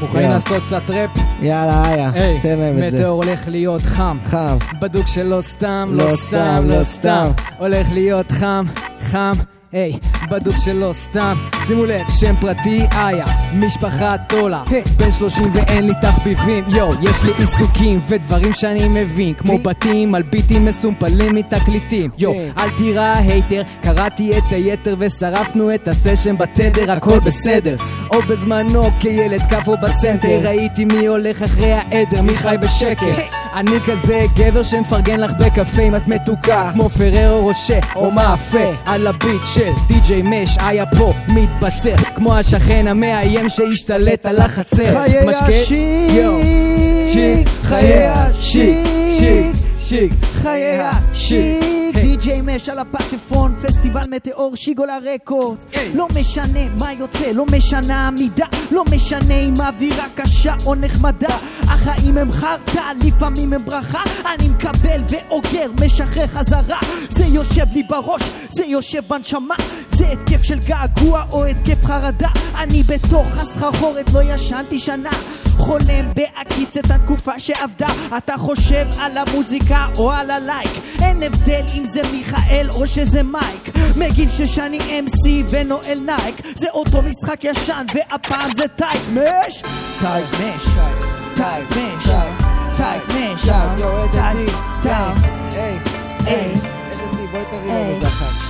מוכנים. לעשות קצת ראפ? יאללה, איה, תן להם את זה. מטאור הולך להיות חם. חם. בדוק שלא סתם, לא לא סתם, לא לא סתם. סתם. הולך להיות חם, חם. היי, בדוק שלא סתם, שימו לב, שם פרטי איה, משפחה טולה, בן 30 ואין לי תחביבים, יואו, יש לי עיסוקים ודברים שאני מבין, כמו בתים על ביטים מסומפלים מתקליטים, יואו, אל תירא hater, קראתי את היתר ושרפנו את הסשן בתדר, הכל בסדר, או בזמנו כילד קפו בסנטר, ראיתי מי הולך אחרי העדר, מי חי בשקט, אני כזה גבר שמפרגן לך בקפה אם את מתוקה, כמו פררו רושה או מאפה, על הביט של די.ג'יי מש, היה פה מתבצר, כמו השכן המאיים שהשתלט על החצר, חיי השיק, חיי השיק, שיק, שיק, חיי השיק, די.ג'יי מש על הפטפון, פסטיבל מטאור, שיגולה רקורד. לא משנה מה יוצא, לא משנה המידה, לא משנה אם האווירה קשה או נחמדה. החיים הם חרטא, לפעמים הם ברכה, אני מקבל ואוגר, משחרר חזרה. זה יושב לי בראש, זה יושב בנשמה, זה התקף של געגוע או התקף חרדה. אני בתוך הסחרחורת, לא ישנתי שנה. חולם בהקיץ את התקופה שעבדה אתה חושב על המוזיקה או על הלייק אין הבדל אם זה מיכאל או שזה מייק מגיב ששני MC ונועל נייק זה אותו משחק ישן והפעם זה טייק מש טייק מש טייק מש טייק מש טייק, איזה טייק, דיל,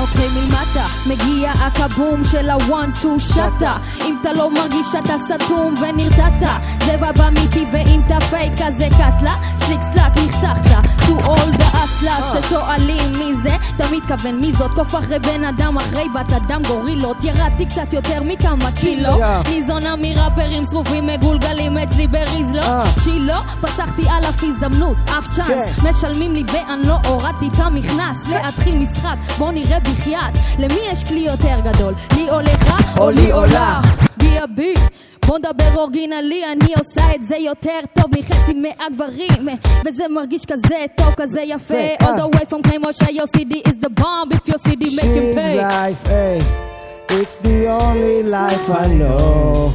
אוקיי מלמטה, מגיע הקבום של הוואן טו שטה אם אתה לא מרגיש שאתה סתום ונרתעת זה בא באמיתי ואם אתה פייק אז זה קטלה. סליק סלאק נחתכת. To all the אסלה ששואלים מי זה אתה מתכוון מי זאת? קוף אחרי בן אדם אחרי בת אדם גורילות. ירדתי קצת יותר מכמה קילו. ניזונה מראפרים שרופים מגולגלים אצלי בריזלו. צ'ילו פסחתי על אף הזדמנות אף צ'אנס. משלמים לי ואני לא הורדתי את המכנס. להתחיל משחק בוא נראה בחייאת למי יש כלי יותר גדול לי או לך או לי או לך. בי הבי בוא נדבר אורגינלי, אני עושה את זה יותר טוב מחצי מהגברים וזה מרגיש כזה טוב, כזה יפה אה. All the way from Kmoshe, your CD is the bomb If your CD make him pay life, hey. It's the only life I know.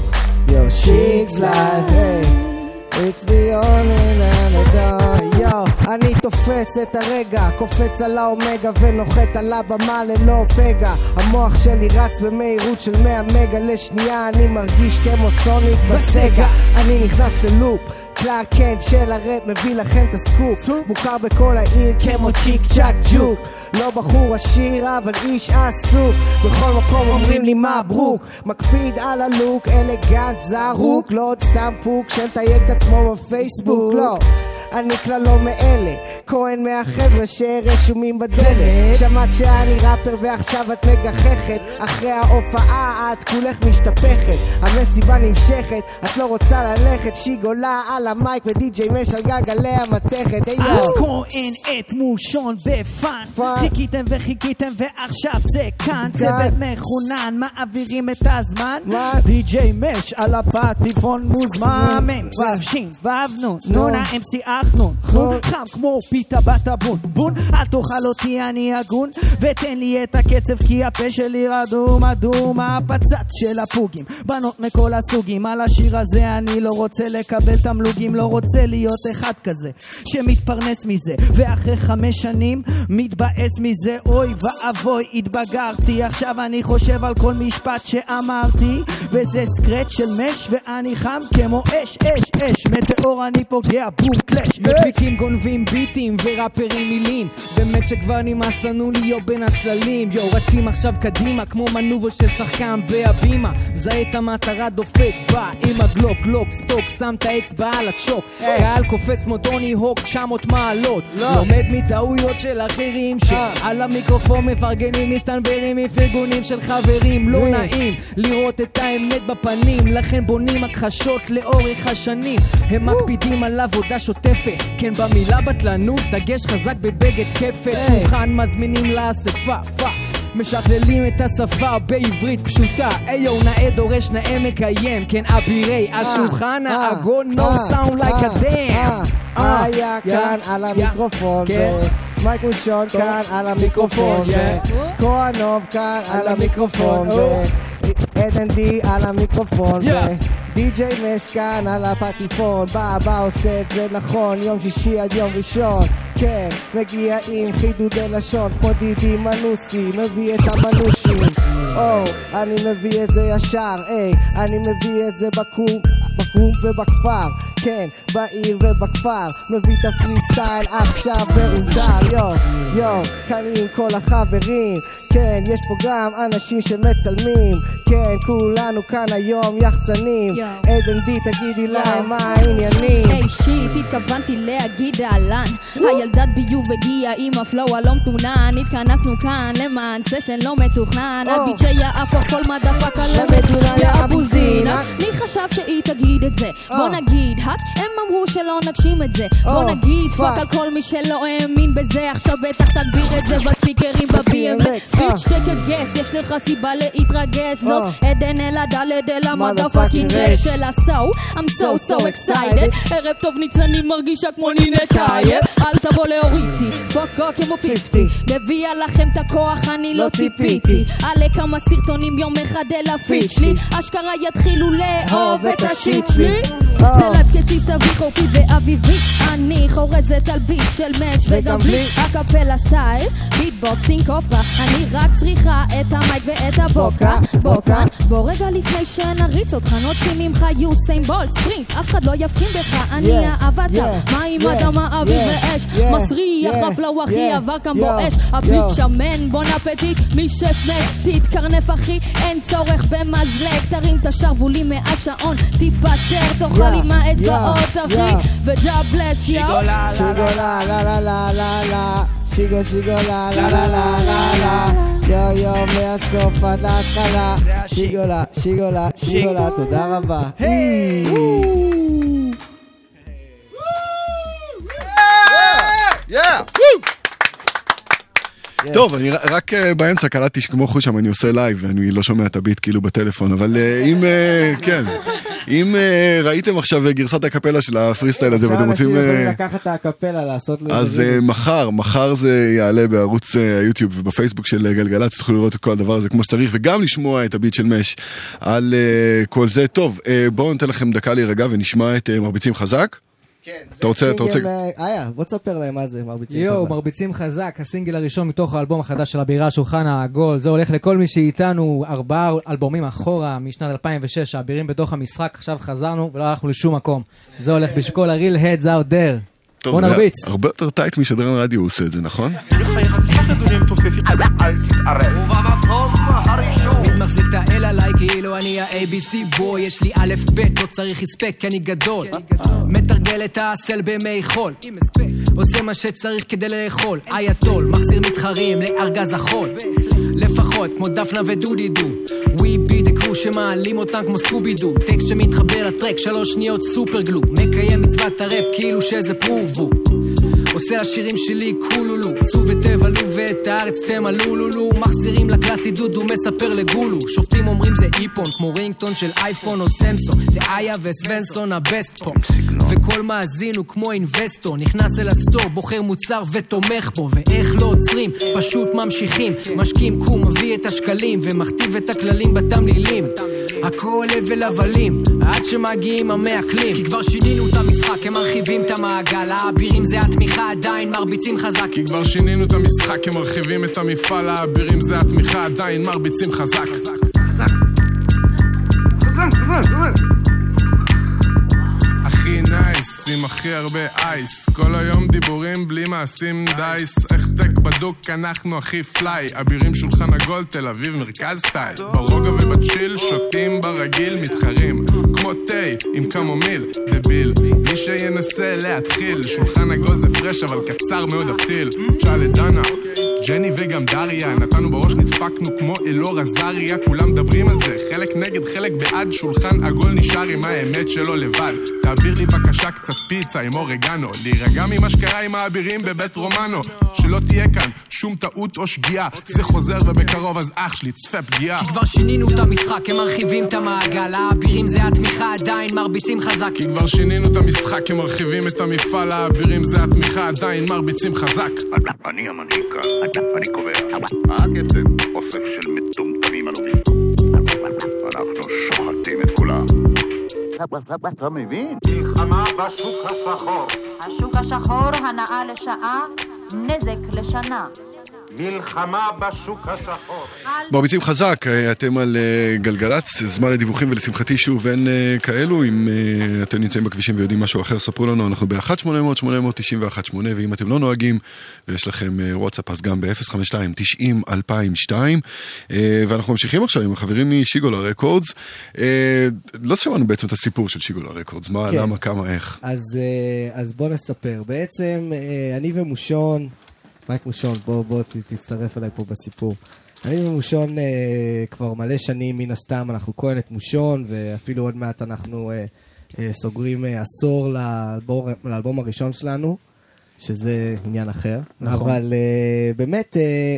Yo, Shig's life, hey. It's the only antidote. יו, אני תופס את הרגע, קופץ על האומגה ונוחת על הבמה ללא פגע. המוח שלי רץ במהירות של 100 מגה לשנייה, אני מרגיש כמו סוניק בסגה. אני נכנס ללופ. קלארק קנט של הראפ מביא לכם את הסקופ. מוכר בכל העיר כמו צ'יק צ'אק ג'וק. לא בחור עשיר אבל איש עסוק. בכל מקום אומרים לי מברוק מקפיד על הלוק אלגנט זרוק. לא עוד סתם פוק שמתייג את עצמו בפייסבוק. לא אני כלל לא מאלה. כהן מהחבר'ה שרשומים בדלת. שמעת שאני ראפר ועכשיו את מגחכת. אחרי ההופעה את כולך משתפכת. המסיבה נמשכת את לא רוצה ללכת. שיגולה על ה mic ודי.ג'יי מש על גלגלי המתכת היי אז יואו כהן את מושון בפאן. חיכיתם וחיכיתם ועכשיו זה כאן. צוות מחונן מעבירים את הזמן. די.ג'יי מש על הפטיפון מוזמן. מ' ו' ש' ו' נ' נ' האמצי חון חם כמו פיתה בטבון בון אל תאכל אותי אני הגון. ותן לי את הקצב כי הפה שלי רדום אדום. הפצץ של הפוגים. בנות מכל הסוגים. על השיר הזה אני לא רוצה לקבל תמלוגים. לא רוצה להיות אחד כזה שמתפרנס מזה. ואחרי חמש שנים מתבאס מזה. אוי ואבוי התבגרתי. עכשיו אני חושב על כל משפט שאמרתי. וזה סקרץ' של מש ואני חם כמו אש אש אש. מטאור אני פוגע בום קלאש מפיקים גונבים ביטים וראפרים מילים. באמת שכבר נמאס לנו להיות בין הצללים יו רצים עכשיו קדימה כמו מנובר של שחקן בהבימה. מזהה את המטרה דופק בא עם הגלוק גלוק סטוק שם את האצבע על הצ'וק. קהל קופץ כמו טוני הוק 900 מעלות. לומד מטעויות של אחרים שעל המיקרופון מפרגנים מסתנברים מפרגונים של חברים. לא נעים לראות את האמת בפנים. לכן בונים הכחשות לאורך השנים. הם מקפידים על עבודה שוטפת כן במילה בטלנות דגש חזק בבגד כפת שולחן מזמינים לאספה פאק. משכללים את השפה בעברית פשוטה. איו נאה דורש נאה מקיים. כן אבירי השולחן העגול no sound like a damn אה, היה כאן על המיקרופון כן. ומייק שון כאן על המיקרופון. וכהנוב כאן על המיקרופון Oh. ו-NND על המיקרופון. ודי.ג'יי מש כאן על הפטיפון בא בא עושה את זה נכון יום שישי עד יום ראשון כן מגיע עם חידודי לשון כמו דידי מנוסי מביא את המנושים או אני מביא את זה ישר היי אני מביא את זה בקום בקום ובכפר כן בעיר ובכפר מביא את הפרי סטייל עכשיו ברונזר יו יו כאן עם כל החברים כן יש פה גם אנשים שמצלמים. כן כולנו כאן היום יחצנים. עדן די תגידי להם מה העניינים. היי שיט, התכוונתי להגיד אהלן. הילדת ביוב הגיעה עם הפלואו הלא מסונן. התכנסנו כאן למען סשן לא מתוכנן. הביט שיהפוך כל מדפקה למצונן יא אבוז דינה מי חשב שהיא תגיד את זה? בוא נגיד, האט, הם אמרו שלא נגשים את זה. בוא נגיד. פאק על כל מי שלא האמין בזה. עכשיו בטח תגביר את זה בספיקרים ב-BMX ביץ' a guess, יש לך סיבה להתרגש. זאת עדן אל הדלת אל המדפאקינג רש של הסו I'm so so excited. ערב טוב ניצני מרגישה כמו נינה טייב אל תבוא להורידי פאקה כמו 50 מביאה לכם את הכוח אני לא ציפיתי. עלה כמה סרטונים יום אחד אל הפיד שלי אשכרה יתחילו לאהוב את השיט שלי. זה לייב קציס תביא חורפי ואביבי. אני חורזת על ביט של מש וגם בלי הקפלה סטייל. ביטבוקסינג קופה אני רק צריכה את המייק ואת הבוקה בוקה בוא רגע לפני שנריץ אותך נוציא ממך יוסיין בולט ספרינט אף אחד לא יבחין בך. אני האבטר מים אדמה אוויר yeah, ואש מסריח אחי yeah, עבר כאן בואש. yo. שמן בון אפטיט מי שפמש תתקרנף אחי. אין צורך במזלג תרים את השרוולים מהשעון. תיפטר תאכל עם האצבעות אחי. yeah. וג'ה בלס יאו. שיגו לה לה לה לה לה לה. שיגו שיגו לה לה לה לה לה לה יו יו מהסוף עד להתחלה שיגו לה שיגו לה שיגו לה תודה רבה טוב, אני רק אה, באמצע קלטתי שכמו חוש שם אני עושה לייב ואני לא שומע את ה beat כאילו בטלפון, אבל אה, אם, אה, כן, אם ראיתם עכשיו גרסת א-קפלה של הפרי סטייל הזה עכשיו ואתם אנשים רוצים... יכולים אה, לקחת את הא-קפלה לעשות אז מחר, מחר זה יעלה בערוץ היוטיוב ובפייסבוק של גלגלצ, תוכלו לראות את כל הדבר הזה כמו שצריך וגם לשמוע את ה beat של מש על כל זה. טוב, בואו ניתן לכם דקה להירגע ונשמע את מרביצים חזק. אתה רוצה, אתה רוצה... אה, איה בוא תספר להם מה זה מרביצים יואו, חזק. מרביצים חזק, הסינגל הראשון מתוך האלבום החדש של הבירה, שולחן העגול. זה הולך לכל מי שאיתנו, ארבעה אלבומים אחורה, משנת 2006, האבירים בתוך המשחק, עכשיו חזרנו ולא הלכנו לשום מקום. זה הולך ה-real heads out there. טוב, בוא נרביץ. הרבה יותר טייט משדרן רדיו עושה את זה, נכון? מי מחזיק את האל עליי כאילו אני ה-ABC בוי, יש לי א' ב', לא צריך הספק, כי אני גדול. מתרגל את האסל בימי חול. עושה מה שצריך כדי לאכול. אייתול, מחזיר מתחרים לארגז החול. לפחות, כמו דפנה ודודי דו. We be the crew שמעלים אותם כמו סקובי דו. טקסט שמתחבר לטרק, שלוש שניות סופר גלו. מקיים מצוות הראפ כאילו שזה פרובו. עושה לשירים שלי קולולו, צאו ותבלו ואת הארץ תמלאו לולו מחזירים לקלאסי דודו מספר לגולו. שופטים אומרים זה איפון כמו רינגטון של אייפון או סמסון. זה איה וסוונסון הבסט פה וכל מאזין הוא כמו אינבסטור. נכנס אל הסטור בוחר מוצר ותומך בו. ואיך לא עוצרים? פשוט ממשיכים. משקיעים קום מביא את השקלים ומכתיב את הכללים בתמלילים. הכל הבל הבלים עד שמגיעים המעכלים כי כבר שינינו את המשחק הם מרחיבים את המעגל. האבירים זה התמיכה עדיין מרביצים חזק. כי כבר שינינו את המשחק, הם מרחיבים את המפעל, האבירים זה התמיכה, עדיין מרביצים חזק. הכי נייס, עם הכי הרבה אייס. כל היום דיבורים בלי מעשים דייס החטק בדוק, אנחנו הכי פליי אבירים שולחן עגול, תל אביב, מרכז סטייל ברוגע ובצ'יל, שותים ברגיל, מתחרים. כמו תה עם קמומיל, דביל. מי שינסה להתחיל שולחן עגול זה פרש אבל קצר מאוד הפתיל. תשאל את דנה ג'ני וגם דריה נתנו בראש נדפקנו כמו אלאור עזריה כולם מדברים על זה. חלק נגד חלק בעד שולחן עגול נשאר עם האמת שלו לבד. תעביר לי בבקשה קצת פיצה עם אורגנו להירגע ממה שקרה עם האבירים בבית רומנו שלא תהיה כאן שום טעות או שגיאה. זה חוזר ובקרוב אז אח שלי צפה פגיעה. כי כבר שינינו את המשחק הם מרחיבים את המעגל. האבירים זה התמיכה עדיין מרביצים חזק. כי כבר שינינו את המשחק הם מרחיבים את המפעל. האבירים זה התמיכה עדיין מרביצים חזק. אני המנהיג כאן, אני קובע. מה הקצב? אוסף של מטומטמים עלובים. אנחנו שוחטים את כולם. אתה מבין? מלחמה בשוק השחור. השוק השחור הנאה לשעה, נזק לשנה. מלחמה בשוק השחור. מרביצים חזק, אה, אתם על אה, גלגלצ, זמן לדיווחים ולשמחתי שוב אין אה, כאלו, אם אתם נמצאים בכבישים ויודעים משהו אחר ספרו לנו, אנחנו ב-1-800-891-8 ואם אתם לא נוהגים ויש לכם וואטסאפ אז גם ב-052-90-2002 ואנחנו ממשיכים עכשיו עם החברים משיגולה רקורדס, לא שמענו בעצם את הסיפור של שיגולה רקורדס, מה, כן. למה, כמה, איך. אז, אז בוא נספר. בעצם, אני ומושון, מייק מושון, בוא, בוא תצטרף אליי פה בסיפור. אני ומושון אה, כבר מלא שנים, מן הסתם, אנחנו כהנת מושון, ואפילו עוד מעט אנחנו אה, אה, סוגרים אה, עשור לאלבום, לאלבום הראשון שלנו, שזה עניין אחר. נכון. אבל אה, באמת, אה,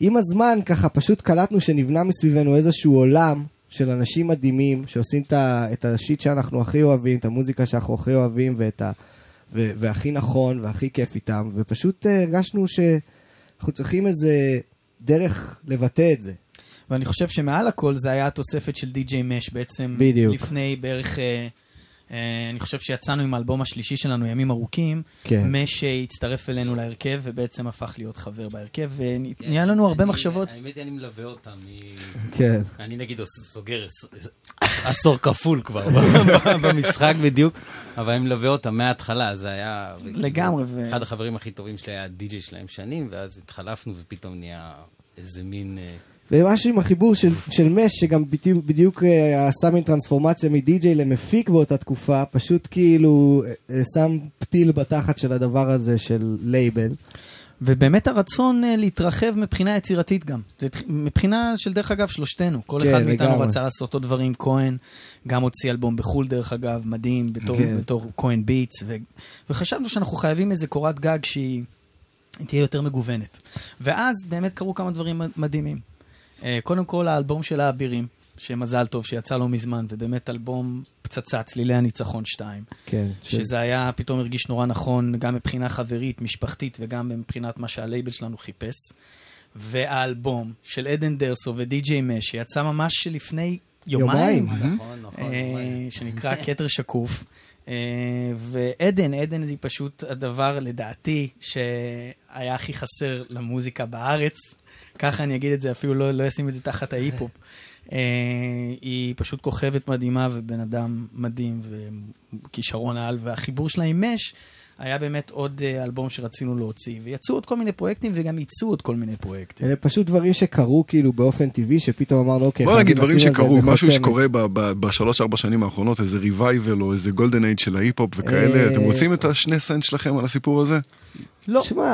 עם הזמן ככה פשוט קלטנו שנבנה מסביבנו איזשהו עולם של אנשים מדהימים שעושים את, את השיט שאנחנו הכי אוהבים, את המוזיקה שאנחנו הכי אוהבים ואת ה, ו, והכי נכון והכי כיף איתם, ופשוט אה, הרגשנו שאנחנו צריכים איזה דרך לבטא את זה. ואני חושב שמעל הכל זה היה התוספת של די.ג'יי מש בעצם. בדיוק. לפני בערך, אה, אני חושב שיצאנו עם האלבום השלישי שלנו, ימים ארוכים. כן. מש אה, הצטרף אלינו להרכב ובעצם הפך להיות חבר בהרכב, ונהיה לנו הרבה אני- מחשבות. האמת היא, אני מלווה אותם. מ- כן. אני נגיד סוגר עש- עשור כפול כבר במשחק בדיוק, אבל אני מלווה אותם מההתחלה, זה היה... לגמרי, ו- אחד החברים הכי טובים שלי היה הדי-ג'יי שלהם שנים, ואז התחלפנו ופתאום נהיה איזה מין... ומשהו עם החיבור של, של מש, שגם בדיוק, בדיוק אה, עשה מין טרנספורמציה מדי-ג'יי למפיק באותה תקופה, פשוט כאילו אה, שם פתיל בתחת של הדבר הזה של לייבל. ובאמת הרצון אה, להתרחב מבחינה יצירתית גם. זה מבחינה של, דרך אגב, שלושתנו. כל כן, אחד מאיתנו לגמרי. רצה לעשות עוד דברים. כהן גם הוציא אלבום בחו"ל, דרך אגב, מדהים, בתור, כן. בתור כהן ביטס, ו... וחשבנו שאנחנו חייבים איזה קורת גג שהיא תהיה יותר מגוונת. ואז באמת קרו כמה דברים מדהימים. אה, קודם כל, האלבום של האבירים, שמזל טוב, שיצא לא מזמן, ובאמת אלבום פצצה, צלילי הניצחון 2. כן. שזה היה, פתאום הרגיש נורא נכון, גם מבחינה חברית, משפחתית, וגם מבחינת מה שהלייבל שלנו חיפש. והאלבום של עדן דרסו ודי.ג'יי מש, שיצא ממש לפני יומיים, יומיים. נכון, נכון, אה, יומיים. שנקרא כתר שקוף. אה, ועדן, עדן היא פשוט הדבר, לדעתי, שהיה הכי חסר למוזיקה בארץ. ככה אני אגיד את זה, אפילו לא, לא אשים את זה תחת ההיפ-הופ. אה, היא פשוט כוכבת מדהימה ובן אדם מדהים וכישרון על, והחיבור שלה עם מש היה באמת עוד אה, אלבום שרצינו להוציא, ויצאו עוד כל מיני פרויקטים וגם יצאו עוד כל מיני פרויקטים. אלה פשוט דברים שקרו כאילו באופן טבעי, שפתאום אמרנו, אוקיי, בוא נגיד דברים שקרו, משהו חותמת." שקורה ב- ב- בשלוש-ארבע שנים האחרונות, איזה revival או איזה golden age של ההיפ-הופ וכאלה, אה, אתם רוצים את השני סנט שלכם על הסיפור הזה? לא. שמע,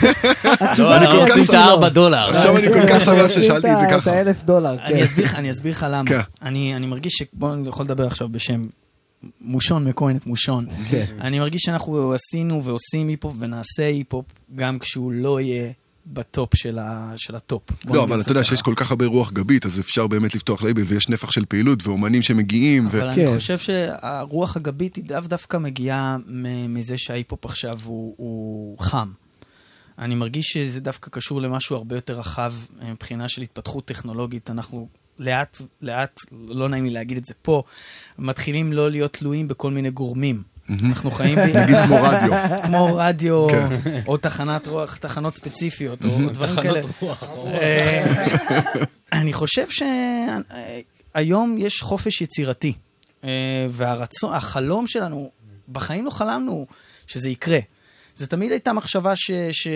התשובה אנחנו היא רוצים את לא. הארבע דולר. עכשיו אני כל כך שמח ששאלתי את זה את ככה. האלף דולר, כן. אני אסביר לך, אני אסביר לך למה. כן. אני, אני מרגיש ש... בוא, אני יכול לדבר עכשיו בשם מושון מכהנת מושון. כן. אני מרגיש שאנחנו עשינו ועושים היפ-הופ ונעשה היפ-הופ גם כשהוא לא יהיה ב top של, ה, של ה top. לא, אבל את אתה יודע. שיש כל כך הרבה רוח גבית, אז אפשר באמת לפתוח לייבל ויש נפח של פעילות ואומנים שמגיעים. ו- אבל אני חושב שהרוח הגבית היא לאו דווקא מגיעה מזה שההיפ-הופ עכשיו הוא, הוא חם. אני מרגיש שזה דווקא קשור למשהו הרבה יותר רחב אה, מבחינה של התפתחות טכנולוגית. אנחנו לאט, לאט, לא נעים לי להגיד את זה פה, מתחילים לא להיות תלויים בכל מיני גורמים. אנחנו חיים. נגיד כמו רדיו. כמו רדיו, כן. או תחנת רוח, תחנות ספציפיות, או. דברים תחנות כאלה. רוח. אה, אני חושב שהיום יש חופש יצירתי, אה, והרצון, החלום שלנו, בחיים לא חלמנו שזה יקרה. זו תמיד הייתה מחשבה ש, ש,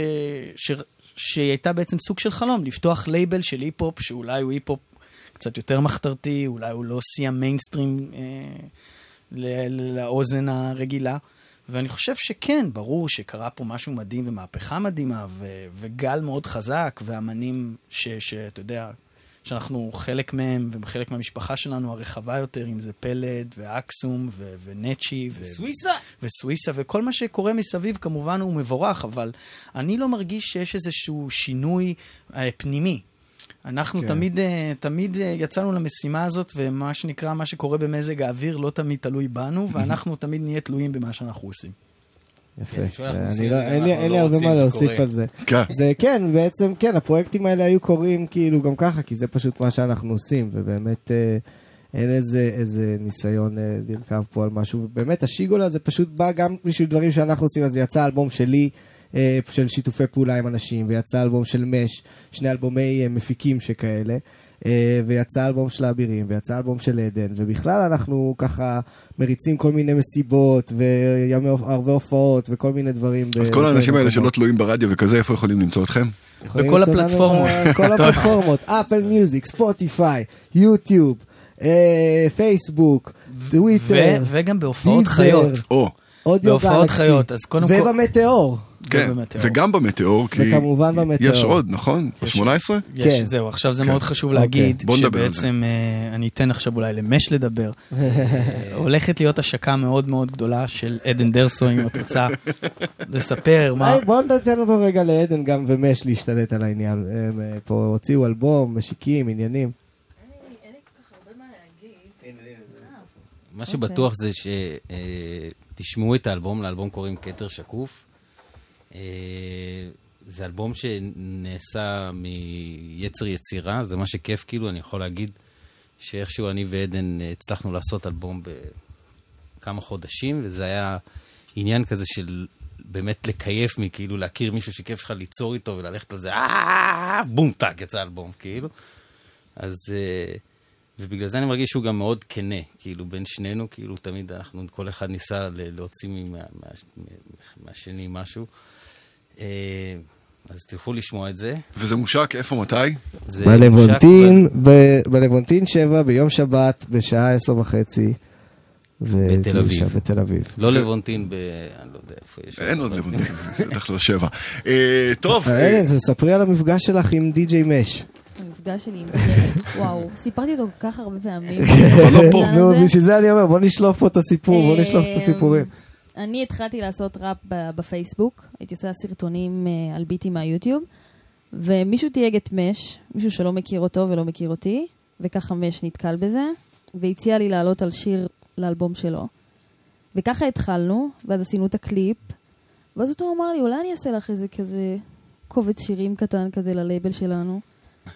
ש, שהיא הייתה בעצם סוג של חלום, לפתוח לייבל של היפ-הופ, שאולי הוא היפ-הופ קצת יותר מחתרתי, אולי הוא לא שיא המיינסטרים אה, לאוזן הרגילה. ואני חושב שכן, ברור שקרה פה משהו מדהים ומהפכה מדהימה, ו- וגל מאוד חזק, ואמנים ש- שאתה יודע, שאנחנו חלק מהם, וחלק מהמשפחה שלנו הרחבה יותר, אם זה פלד, ואקסום, ו- ונצ'י, ו- וסוויסה. וסוויסה, וכל מה שקורה מסביב כמובן הוא מבורך, אבל אני לא מרגיש שיש איזשהו שינוי אה, פנימי. אנחנו כן. תמיד, אה, תמיד אה, יצאנו למשימה הזאת, ומה שנקרא, מה שקורה במזג האוויר לא תמיד תלוי בנו, ואנחנו תמיד נהיה תלויים במה שאנחנו עושים. יפה. כן, לא- אין לי- לא הרבה מה להוסיף. על זה. כן. זה כן, בעצם, כן, הפרויקטים האלה היו קורים כאילו גם ככה, כי זה פשוט מה שאנחנו עושים, ובאמת אה, אין איזה, איזה ניסיון לרכב פה על משהו. ובאמת, השיגולה זה פשוט בא גם בשביל דברים שאנחנו עושים, אז יצא אלבום שלי. אה, של שיתופי פעולה עם אנשים, ויצא אלבום של מש, שני אלבומי אה, מפיקים שכאלה, אה, ויצא אלבום של האבירים, ויצא אלבום של עדן, ובכלל אנחנו ככה מריצים כל מיני מסיבות, והרבה הופעות, וכל מיני דברים. אז ב- כל האנשים האלה. שלא תלויים ברדיו וכזה, איפה יכולים למצוא אתכם? בכל הפלטפורמות. בכל הפלטפורמות, אפל מיוזיק, ספוטיפיי, יוטיוב, פייסבוק, טוויטר, ו- וגם בהופעות חיות. בהופעות גלקסי, חיות, אז קודם כל- ובמטאור. כן, במטאור. וגם במטאור, כי וכמובן במטאור. יש עוד, נכון? ב-18? יש, כן. זהו, עכשיו זה כן. מאוד חשוב אוקיי. להגיד, בוא זה. שבעצם אה, אני אתן עכשיו אולי למש לדבר. אה, הולכת להיות השקה מאוד מאוד גדולה של עדן דרסו, אם את רוצה לספר מה... היי, בואו ניתן אותו רגע לעדן גם ומש להשתלט על העניין. הם אה, פה הוציאו אלבום, משיקים, עניינים. מה שבטוח זה שתשמעו את האלבום, לאלבום קוראים כתר שקוף. אה, זה אלבום שנעשה מיצר יצירה, זה מה שכיף, כאילו, אני יכול להגיד שאיכשהו אני ועדן הצלחנו לעשות אלבום בכמה חודשים, וזה היה עניין כזה של באמת לקייף מי, כאילו להכיר מישהו שכיף לך ליצור איתו וללכת לזה, אה, בום, טאק, יצא אלבום, כאילו. אז... אה, ובגלל זה אני מרגיש שהוא גם מאוד כנה, כאילו, בין שנינו, כאילו, תמיד אנחנו, כל אחד ניסה להוציא מה, מה, מה, מהשני משהו. אה, אז תלכו לשמוע את זה. וזה מושק, איפה, מתי? בלוונטין, ב- בלוונטין 7 ביום שבת בשעה עשר וחצי. ו- בתל אביב. בתל אביב. לא לבונטין ב... אני לא יודע איפה יש. אין עוד לבונטין, בטח לא שבע. אה, טוב, אה, אילן, תספרי על המפגש שלך עם די.ג'יי מש. המפגש שלי עם וואו, סיפרתי אותו כל כך הרבה פעמים. אבל לא פה. נו. בשביל זה אני אומר, בוא נשלוף פה את הסיפור, בוא נשלוף את הסיפורים. אני התחלתי לעשות ראפ בפייסבוק, הייתי עושה סרטונים אה, על ביטים מהיוטיוב, ומישהו תייג את מש, מישהו שלא מכיר אותו ולא מכיר אותי, וככה מש נתקל בזה, והציע לי לעלות על שיר לאלבום שלו. וככה התחלנו, ואז עשינו את הקליפ, ואז אותו אמר לי, אולי אני אעשה לך איזה כזה קובץ שירים קטן כזה ללייבל שלנו.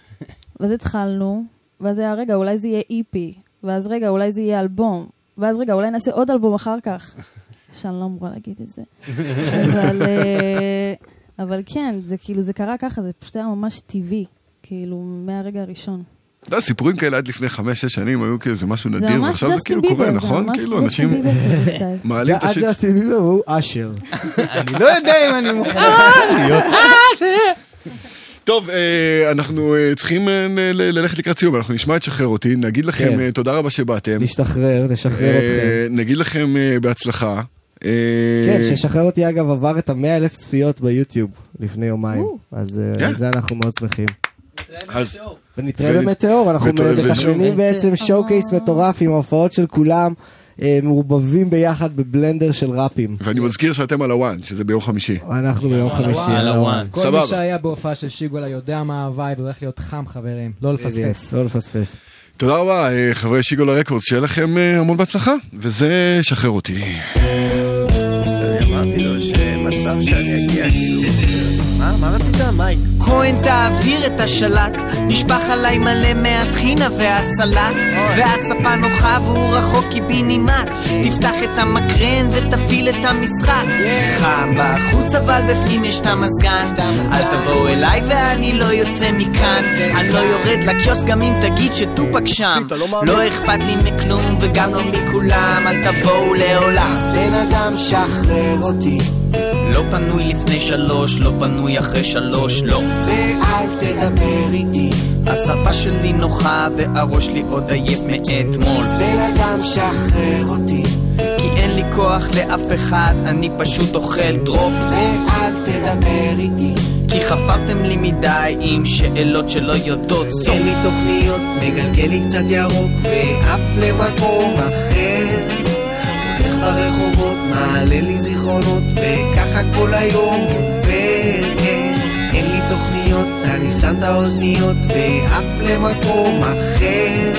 ואז התחלנו, ואז היה, רגע, אולי זה יהיה איפי, ואז רגע, אולי זה יהיה אלבום, ואז רגע, אולי נעשה עוד אלבום אחר כך. שאני לא אמורה להגיד את זה. אבל, אה, אבל כן, זה כאילו, זה קרה ככה, זה פשוט היה ממש טבעי, כאילו, מהרגע הראשון. אתה יודע, סיפורים כאלה עד לפני חמש-שש שנים היו כאילו זה משהו נדיר, ועכשיו זה כאילו קורה, נכון? כאילו אנשים. מעלים את עד השיט. ג'סטין ביבר והוא אשר. אני לא יודע אם אני מוכן להיות... טוב, אה, אנחנו אה, צריכים ללכת לקראת סיום, אנחנו נשמע את שחרר אותי, נגיד לכם כן. תודה רבה שבאתם. נשתחרר, נשחרר אתכם. נגיד לכם בהצלחה. אה, כן, ששחרר אותי אגב עבר את המאה אלף צפיות ביוטיוב לפני יומיים. אז אה, כן. על זה אנחנו מאוד שמחים. אז- ונתראה ונ- במטאור, אנחנו מתכננים בעצם showcase מטורף עם ההופעות של כולם. אה, מעורבבים ביחד בבלנדר של ראפים. ואני מזכיר שאתם על ה one, שזה ביום חמישי. אנחנו ביום חמישי. על ה one. כל מי. שהיה בהופעה של שיגולה יודע מה ה vibe, הולך להיות חם חברים, לא לפספס. לא לפספס. תודה רבה, אה, חברי שיגולה רקורדס, שיהיה לכם אה, המון בהצלחה, וזה שחרר אותי. אמרתי לו שאין מצב שאני אגיע כאילו. מה? מה רצית, מייק? כהן תעביר את השלט, נשפך עליי מלא מהטחינה והסלט, והספה נוחה והוא רחוק קיבינימט, תפתח את המקרן ותפעיל את המשחק. חם בחוץ אבל בפנים יש את המזגן, אל תבואו אליי ואני לא יוצא מכאן, אני לא יורד לקיוסק גם אם תגיד שטופק שם, לא אכפת לי מכלום וגם לא מכולם, אל תבואו לעולם. בן אדם שחרר אותי, לא פנוי לפני שלוש, לא פנוי אחרי שלוש, לא. ואל תדבר איתי. הספה שלי נוחה והראש שלי עוד עייף מאתמול. בן אדם שחרר אותי, כי אין לי כוח לאף אחד, אני פשוט אוכל דרופ. ואל תדבר איתי. כי חפרתם לי מדי עם שאלות שלא יודעות סוף. אין לי תוכניות, מגלגל לי קצת ירוק, ועף למקום אחר. ברחובות, מעלה לי זיכרונות, וככה כל היום עובר, כן. אין לי תוכניות, אני שם את האוזניות, ועף למקום אחר.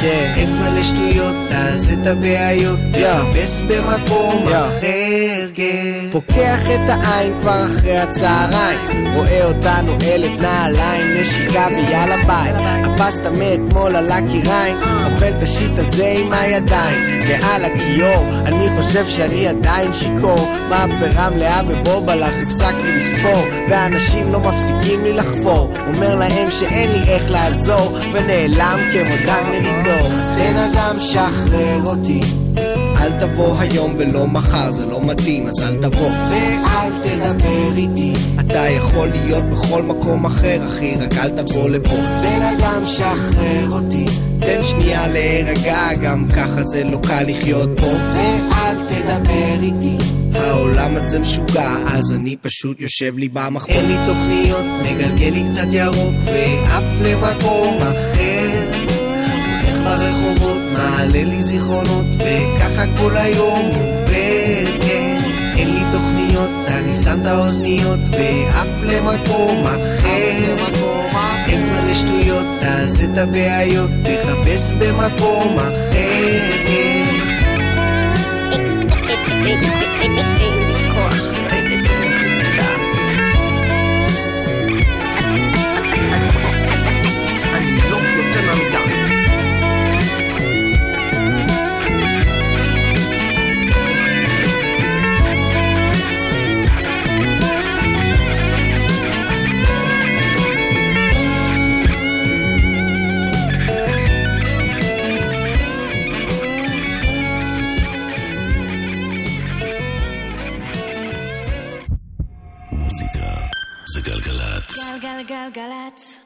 כן. אין זמן לשטויות, תעשה את הבעיות, תחפש במקום אחר, כן. פוקח את העין כבר אחרי הצהריים, רואה אותנו אלת נעליים, נשיקה ויאללה ביי. הפסטה מאתמול על הקיריים, אוכל את השיט הזה עם הידיים, מעל הכיור, אני חושב שאני עדיין שיכור, מאפרה מלאה בבובלח, הפסקתי לספור, ואנשים לא מפסיקים לי לחפור, אומר להם שאין לי איך לעזור, ונעלם כמו דן מרידור. אז בן אדם שחרר אותי. אל תבוא היום ולא מחר, זה לא מתאים, אז אל תבוא. ואל תדבר איתי. אתה יכול להיות בכל מקום אחר, אחי, רק אל תבוא לפה. בן אדם שחרר אותי. תן שנייה להירגע, גם ככה זה לא קל לחיות פה. ואל תדבר איתי. העולם הזה משוגע, אז אני פשוט יושב לי במחור. אין לי תוכניות, מגלגל לי קצת ירוק, ועף למקום אחר. הולך ברחובות, מעלה לי זיכרונות, וככה כל היום עובר, כן. אין לי תוכניות, אני שם את האוזניות, ועף למקום אחר. אין זמן לשטויות, תעשה את הבעיות, תחפש במקום אחר, כן. legelec.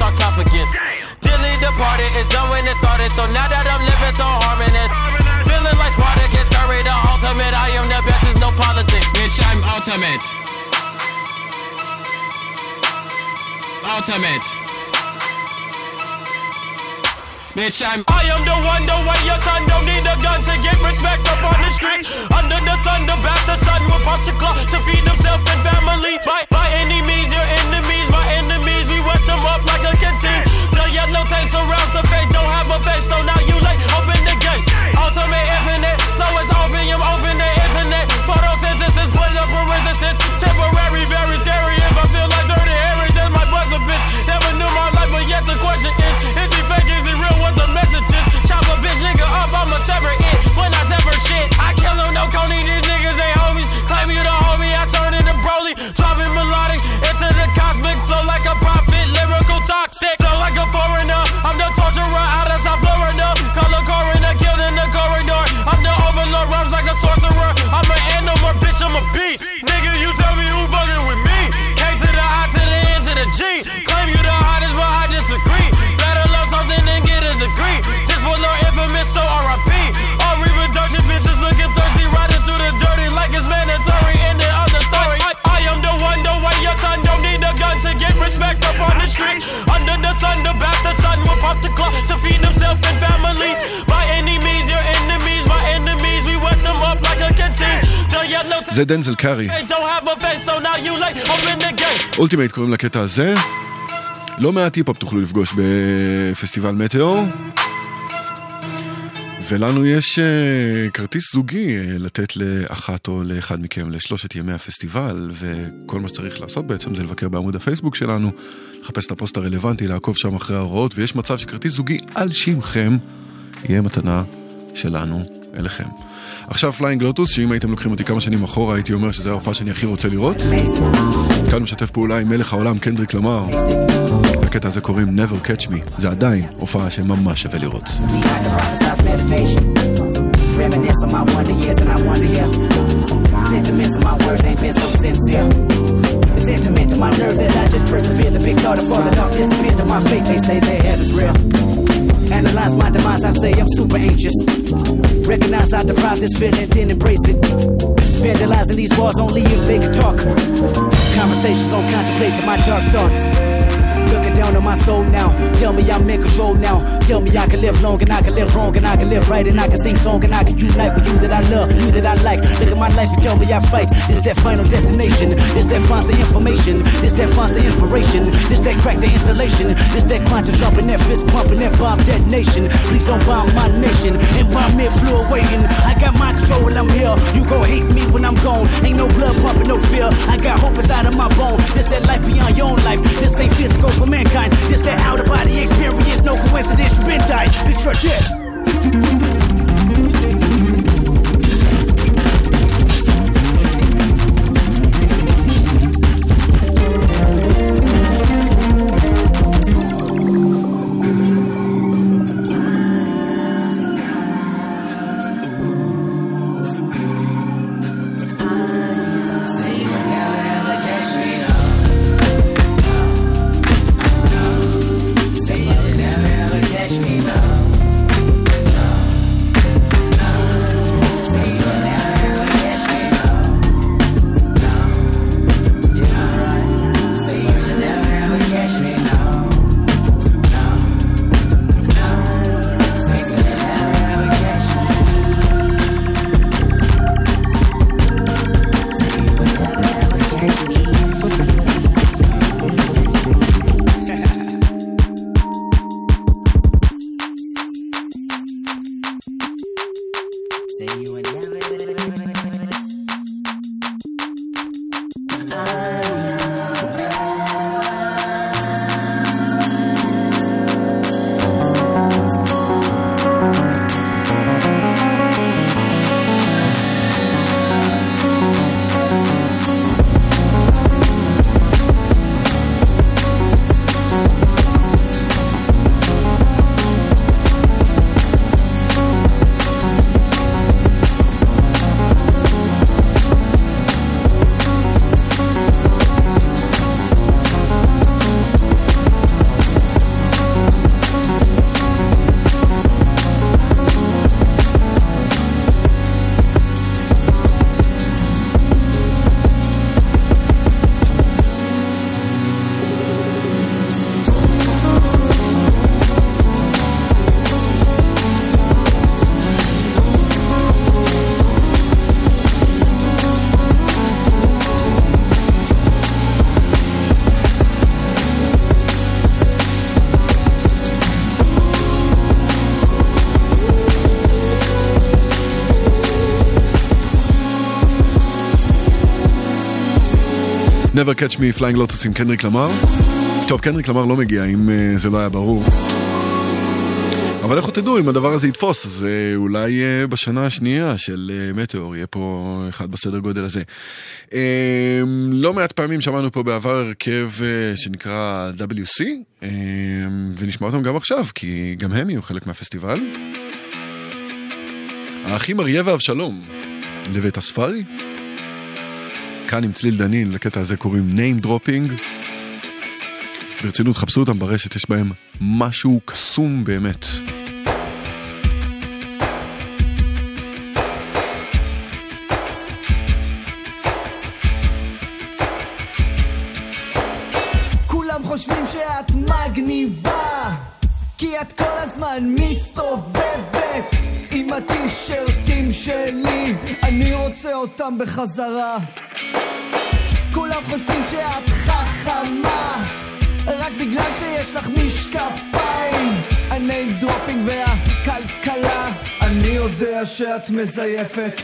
Sarcophagus. Dilly departed, it's done when it started. So now that I'm living so harmonious. Feeling like Spartacus, the ultimate. I am the best, there's no politics. Bitch, I'm ultimate. Ultimate. Bitch, I'm I am the one, the way your son don't need a gun to get respect up on the street. Under the sun, the bastard son will pop the clock to feed himself and family. By, by any means, your enemies, my enemies, wet them up like a canteen. The yellow tape surrounds the fate, don't have a face, so now you late. Open the gates. Ultimate infinite, flow is opium, open the internet. Photosynthesis, put up parenthesis. Himself and family. By any means, your enemies, my enemies, we wet them up like a canteen. זה דנזל קארי. They don't have a face, so now you late. Open the gate. Ultimate קוראים לקטע הזה. לא מעט היפ-הופ תוכלו לפגוש בפסטיבל מטאור. ולנו יש uh, כרטיס זוגי אה, לתת לאחת או לאחד מכם לשלושת ימי הפסטיבל, וכל מה שצריך לעשות בעצם זה לבקר בעמוד הפייסבוק שלנו, לחפש את הפוסט הרלוונטי, לעקוב שם אחרי ההוראות, ויש מצב שכרטיס זוגי על שמכם יהיה מתנה שלנו אליכם. עכשיו פליינג לוטוס, שאם הייתם לוקחים אותי כמה שנים אחורה, הייתי אומר שזו ההופעה שאני הכי רוצה לראות. כאן משתף פעולה עם מלך העולם קנדריק למר. לקטע הזה קוראים Never Catch Me. זה עדיין הופעה שממש שווה לראות. Reminisce on my wonder years and I wonder, yeah. Sentiments of my words ain't been so sincere. It's intimate to my nerve that I just persevere. The big thought of falling off disappeared to my faith. They say their heaven's real. Analyze my demise, I say I'm super anxious. Recognize I deprive this feeling, then embrace it. Vandalizing these walls only if they can talk. Conversations on contemplate to my dark thoughts. Looking down on my soul now. Tell me I'm in control now. Tell me I can live long and I can live wrong and I can live right and I can sing song and I can unite with you that I love, you that I like. Look at my life and tell me I fight. It's that final destination. It's that fancy information. It's that fancy inspiration. It's that crack the installation. It's that quantum jumping, that fist pumping, that bomb detonation. Please don't bomb my nation. And bomb me flew away and I got my control when I'm here. You gon' hate me when I'm gone. Ain't no blood pumping, no fear. I got hope inside of my bones. This that life beyond your own life. This ain't physical for mankind. This that out of body experience. No coincidence, you been died. It's your death. Never Catch Me Flying Lotus עם קנדריק למר. טוב, קנדריק למר לא מגיע אם אה, זה לא היה ברור. אבל לכו תדעו אם הדבר הזה יתפוס, אז אה, אולי אה, בשנה השנייה של אה, מטאור יהיה פה אחד בסדר גודל הזה. אה, לא מעט פעמים שמענו פה בעבר הרכב אה, שנקרא WC, אה, ונשמע אותם גם עכשיו, כי גם הם יהיו חלק מהפסטיבל. האחים אריה ואבשלום, לבית הספארי. כאן עם צליל דנין, לקטע הזה קוראים name dropping. ברצינות, חפשו אותם ברשת, יש בהם משהו קסום באמת. כולם חושבים שאת מגניבה כי את כל הזמן מסתובבת עם הטישרטים שלי אני רוצה אותם בחזרה כולם חושבים שאת חכמה. רק בגלל שיש לך משקפיים. ה name dropping והכלכלה. אני יודע שאת מזייפת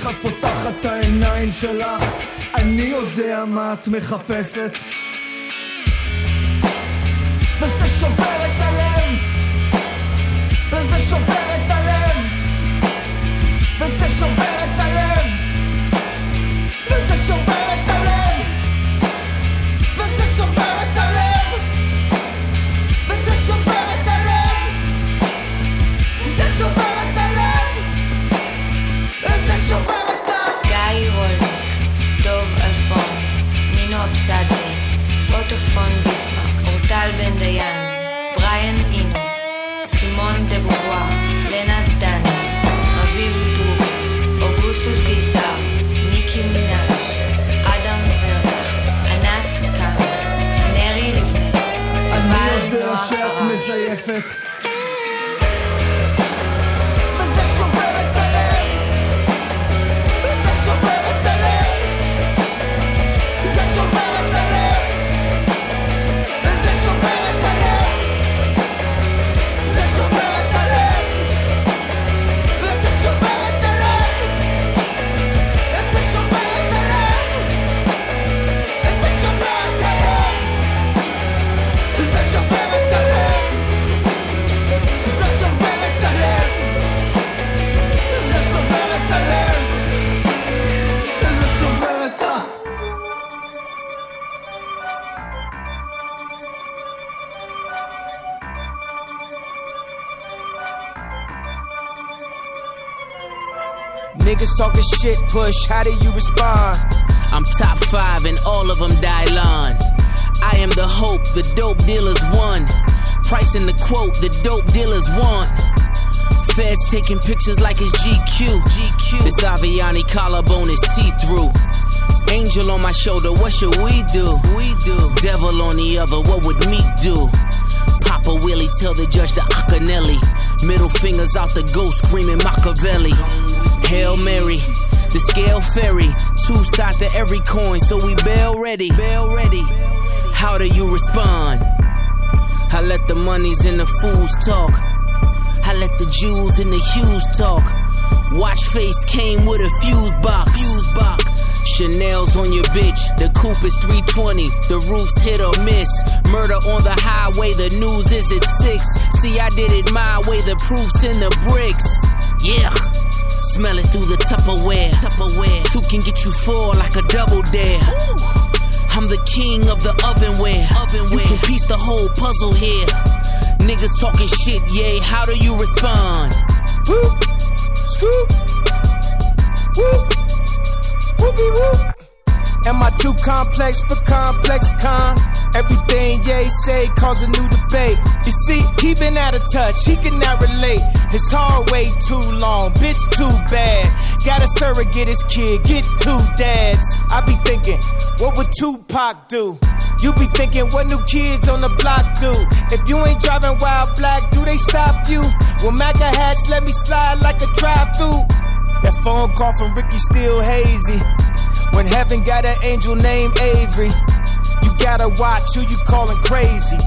איך את פותחת את העיניים שלך? אני יודע מה את מחפשת push, how do you respond? I'm top five and all of them Dylon. I am the hope, the dope dealers won. Pricing the quote, the dope dealers want. Feds taking pictures like it's GQ. GQ. This Aviani collarbone is see through. Angel on my shoulder, what should we do? We do. Devil on the other, what would me do? Papa Willie tell the judge the Acanelli. Middle fingers out the ghost screaming Machiavelli. Hail Mary, the scale ferry. Two sides to every coin, so we bail ready. Bail ready. How do you respond? I let the monies and the fools talk. I let the Jews and the Hughes talk. Watch face came with a fuse box. Fuse box. Chanel's on your bitch. The coupe is 320. The roof's hit or miss. Murder on the highway. The news is at six. See, I did it my way. The proof's in the bricks. Yeah. Smell it through the Tupperware. Tupperware. Two can get you four like a double dare. I'm the king of the ovenware. You can piece the whole puzzle here. Niggas talking shit, yay. How do you respond? Whoop, scoop, whoop, whoopie whoop. Am I too complex for complex con? Everything Ye say cause a new debate. You see, he been out of touch, he cannot relate. His hard way too long, bitch too bad. Got a surrogate his kid, get two dads. I be thinking, what would Tupac do? You be thinking, what new kids on the block do? If you ain't driving wild black, do they stop you? Well, MAGA hats let me slide like a drive through. That phone call from Ricky still hazy. When heaven got an angel named Avery, you gotta watch who you calling crazy.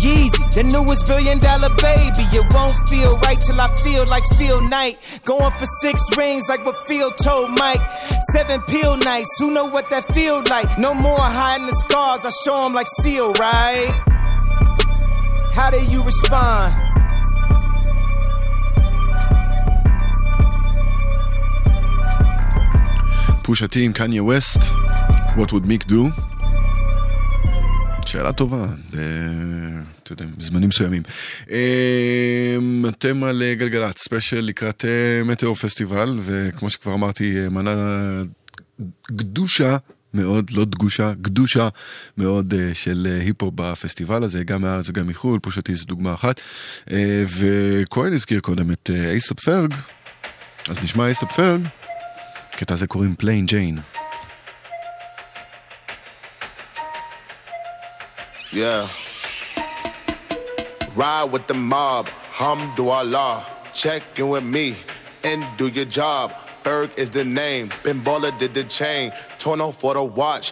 Yeezy, the newest billion dollar baby. It won't feel right till I feel like Phil Knight. Going for six rings like what Phil told Mike. Seven pill nights, who know what that feel like? No more hiding the scars, I show 'em like Seal, right? How do you respond? פושה טי עם קניה ווסט, What would Meek do? שאלה טובה. אתה יודע, בזמנים מסוימים. אמ, אתם על גלגלצ, ספיישל לקראת אה, מטאור פסטיבל, וכמו שכבר אמרתי, אה, מנה גדושה מאוד, לא דגושה, גדושה מאוד אה, של היפ-הופ בפסטיבל הזה, גם מהארץ וגם מחו"ל, פושה טי זו דוגמה אחת. וכהן הזכיר קודם את אייסאפ פרג, אז נשמע אייסאפ פרג, קטע הזה קוראים פליין ג'יין. Yeah. Ride with the mob, Hamdulillah. Check in with me and do your job. Ferg is the name. Ben Baller did the chain. Torno for the watch.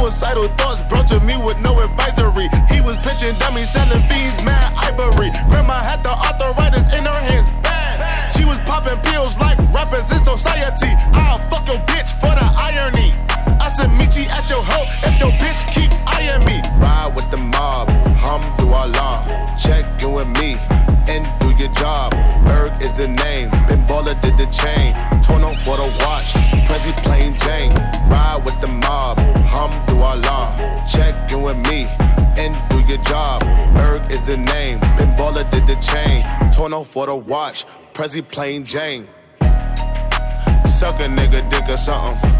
Suicidal thoughts brought to me with no advisory. He was pitching dummies, selling fees, mad ivory. Grandma had the arthritis in her hands, bad. She was popping pills like rappers in society. I'll fuck your bitch for the irony. I said, meet you at your hoe if your bitch keep eyeing me. Ride with the mob, Hamdulillah. Check in with me and do your job. Berg is the name. Ben Baller did the chain. Torno for the watch. Prezi plain Jane. Ride with the mob, Hamdulillah. Check in with me and do your job. Berg is the name. Ben Baller did the chain. Torno for the watch. Prezi plain Jane. Suck a nigga dick or something.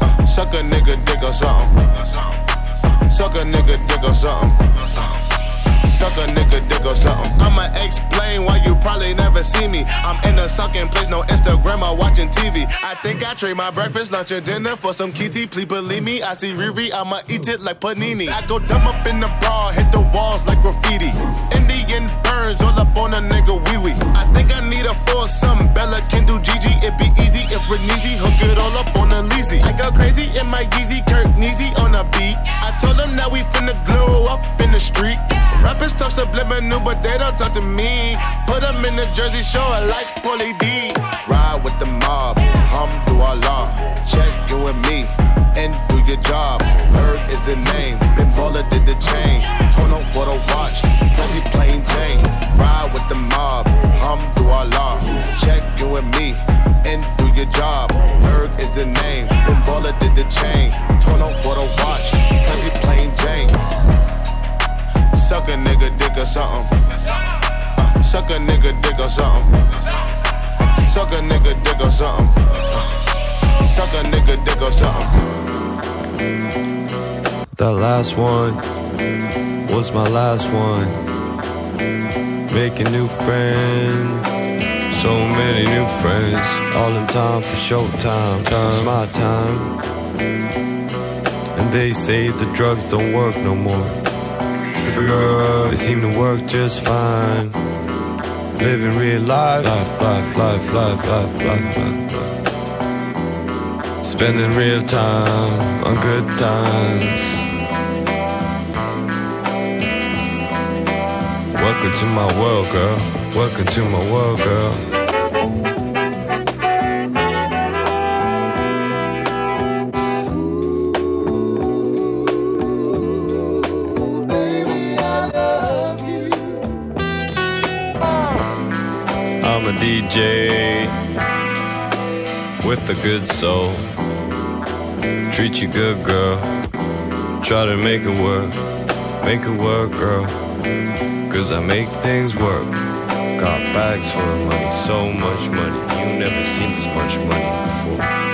Uh, suck a nigga dick or something. Uh, suck a nigga dick or something. Suck a nigga dick or something. I'ma explain why you probably never see me. I'm in a sucking place, no Instagram or watching TV. I think I trade my breakfast, lunch, and dinner for some kitty. Please believe me, I see Riri, I'ma eat it like panini. I go dumb up in the bra, hit the walls like graffiti. Indian burns all up on a nigga wee wee. I think I need a foursome. Bella can do Gigi, it be easy if we're easy. hook it all up on a Leezy. I go crazy in my Yeezy, Rappers talk subliminal, but they don't talk to me. Put them in the Jersey show, I like Paulie D. Ride with the mob, Hamdulillah. Check in with me and do your job. Berg is the name, Ben Baller did the chain. Torno for the watch, Prezi plain Jane. Ride with the mob, Hamdulillah. Check in with me and do your job. Berg is the name, Ben Baller did the chain. Something. Uh, suck a nigga dick or something. Suck a nigga dick or something. Suck a nigga dick or something. That last one was my last one. Making new friends, so many new friends. All in time for showtime. Time. It's my time. And they say the drugs don't work no more. They seem to work just fine. Living real life, life, life, life, life, life, life, life. life. Spending real time on good times. Welcome to my world, girl. Welcome to my world, girl. DJ with a good soul. Treat you good, girl. Try to make it work. Make it work, girl. Cause I make things work. Got bags full of money, so much money. You never seen this much money before.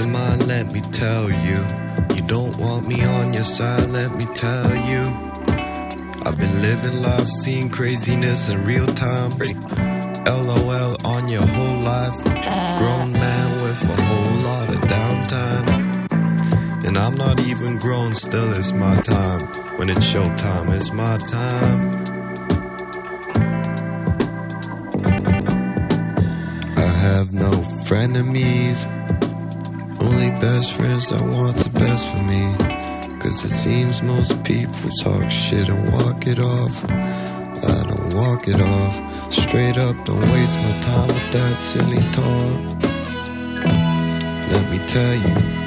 Of mind, let me tell you. You don't want me on your side, let me tell you. I've been living life, seeing craziness in real time. LOL on your whole life. Grown man with a whole lot of downtime. And I'm not even grown, still it's my time. When it's showtime, it's my time. I have no frenemies, best friends that want the best for me. Cause it seems most people talk shit and walk it off. I don't walk it off. Straight up, don't waste my time with that silly talk. Let me tell you.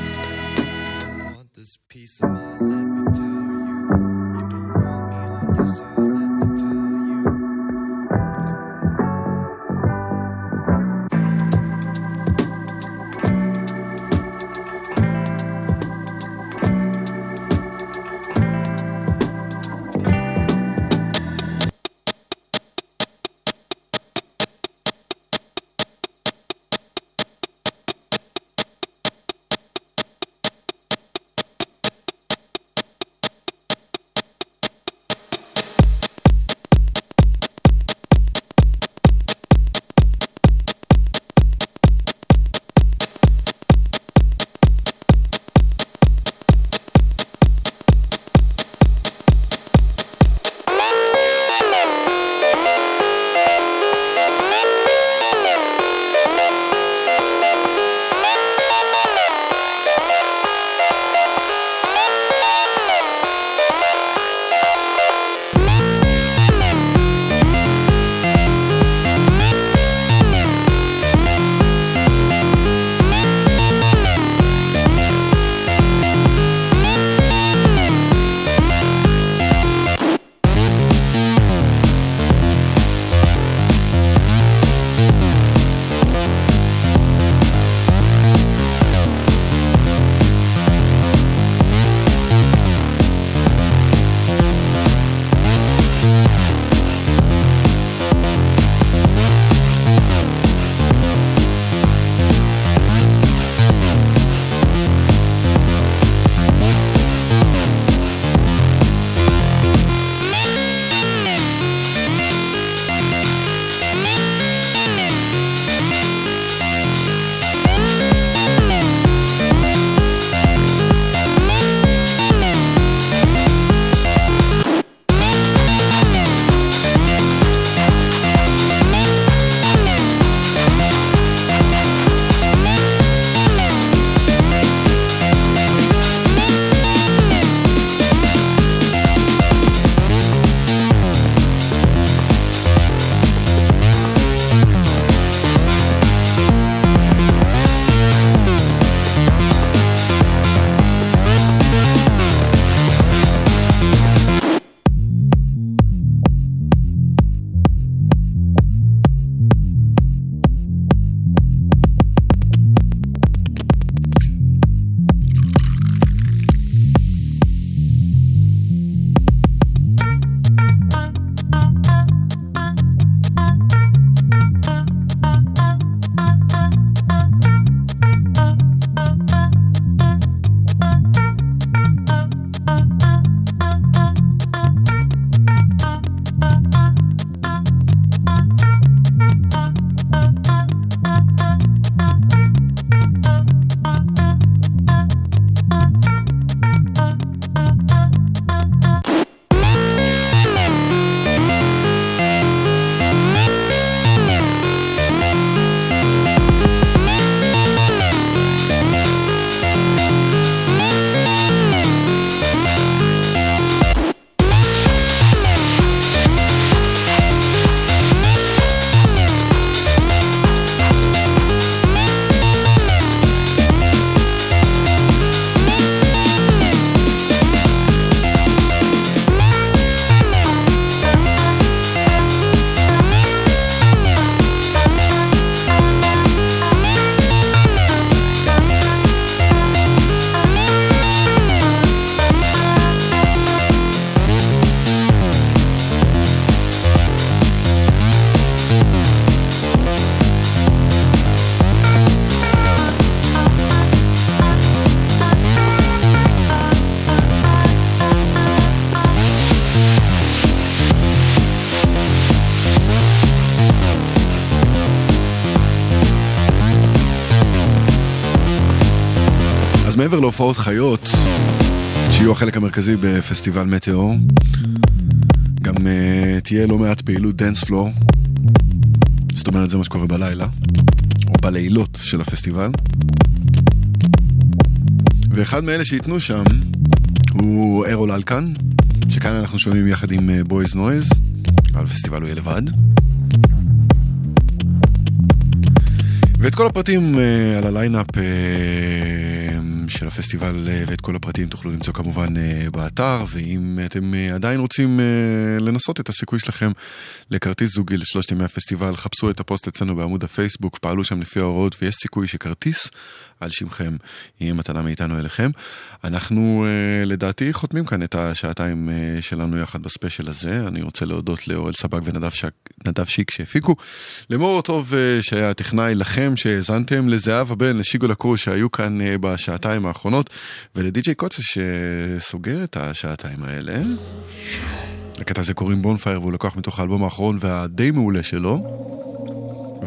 מעבר להופעות חיות, שיהיו החלק המרכזי בפסטיבל מטאור, גם אה, תהיה לא מעט פעילות dance floor. זאת אומרת, זה מה שקורה בלילה, או בלילות של הפסטיבל. ואחד מאלה שייתנו שם הוא ארול אלקן, שכאן אנחנו שומעים יחד עם בויז נויז, אבל בפסטיבל הוא יהיה לבד. ואת כל הפרטים אה, על הליינאפ אה, של הפסטיבל אה, ואת כל הפרטים תוכלו למצוא כמובן אה, באתר, ואם אתם אה, עדיין רוצים לנסות את הסיכוי שלכם לכרטיס זוגי לשלושת ימי הפסטיבל, חפשו את הפוסט אצלנו בעמוד הפייסבוק, פעלו שם לפי ההוראות ויש סיכוי שכרטיס על שמכם יהיה מתנה מאיתנו אליכם. אנחנו אה, לדעתי חותמים כאן את השעתיים אה, שלנו יחד בספיישל הזה. אני רוצה להודות לאורל סבג ונדב שיק שהפיקו, למור טוב uh, שהיה הטכנאי, לכם שהאזנתם, לזהבה בן, לשיגו לקור שהיו כאן בשעתיים האחרונות, ולדי.ג'יי קוצה שסוגר את השעתיים האלה. לקטע הזה קוראים בונפייר והוא לקוח מתוך האלבום האחרון והדי מעולה שלו.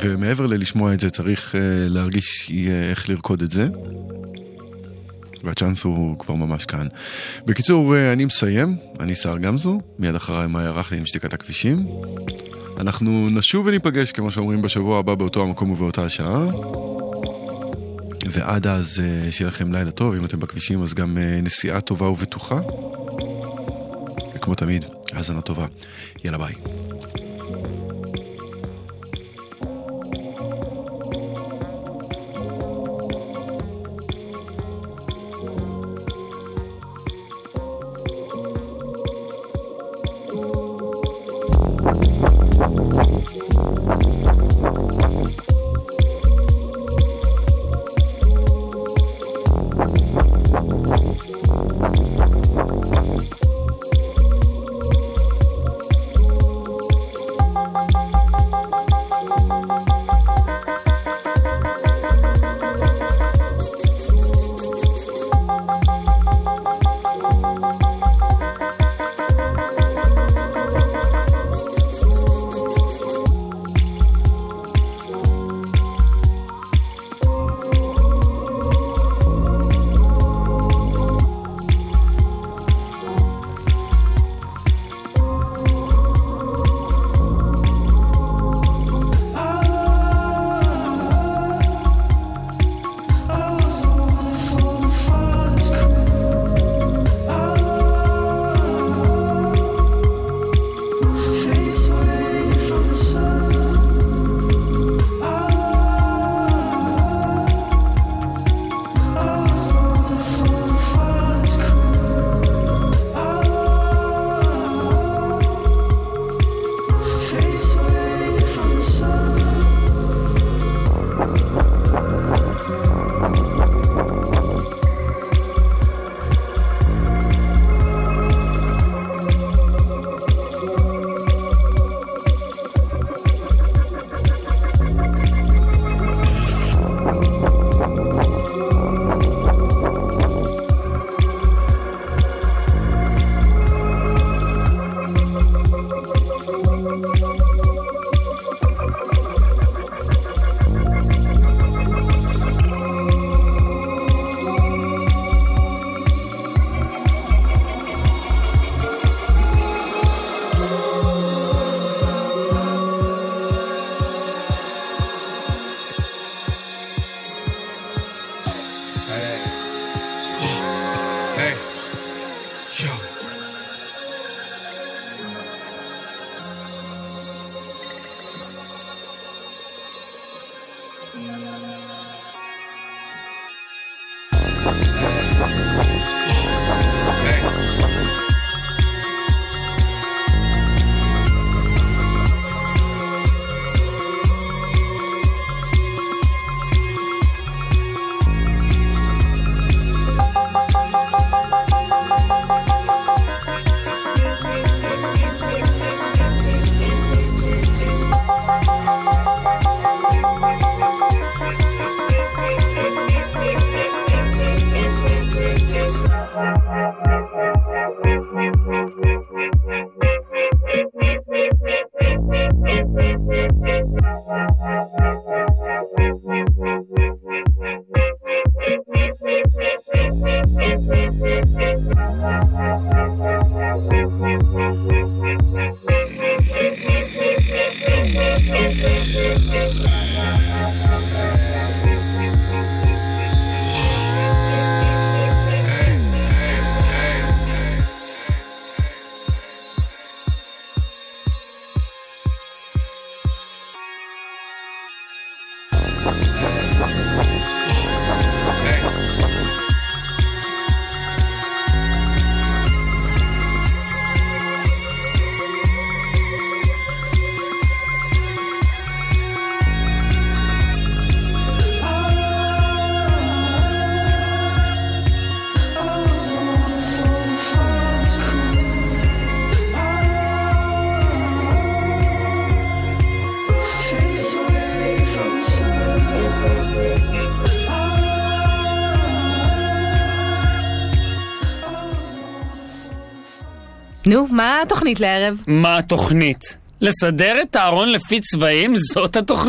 ומעבר ללשמוע את זה צריך uh, להרגיש uh, איך לרקוד את זה. והצ'אנס הוא כבר ממש כאן. בקיצור, uh, אני מסיים, אני סער גמזו, מיד אחריי מאיה רכלי עם שתיקת הכבישים. אנחנו נשוב וניפגש, כמו שאומרים, בשבוע הבא באותו המקום ובאותה השעה. ועד אז שיהיה לכם לילה טוב, אם אתם בכבישים אז גם נסיעה טובה ובטוחה. וכמו תמיד, האזנה טובה. יאללה ביי. נו, מה התוכנית לערב? מה התוכנית? לסדר את הארון לפי צבעים? זאת התוכנית.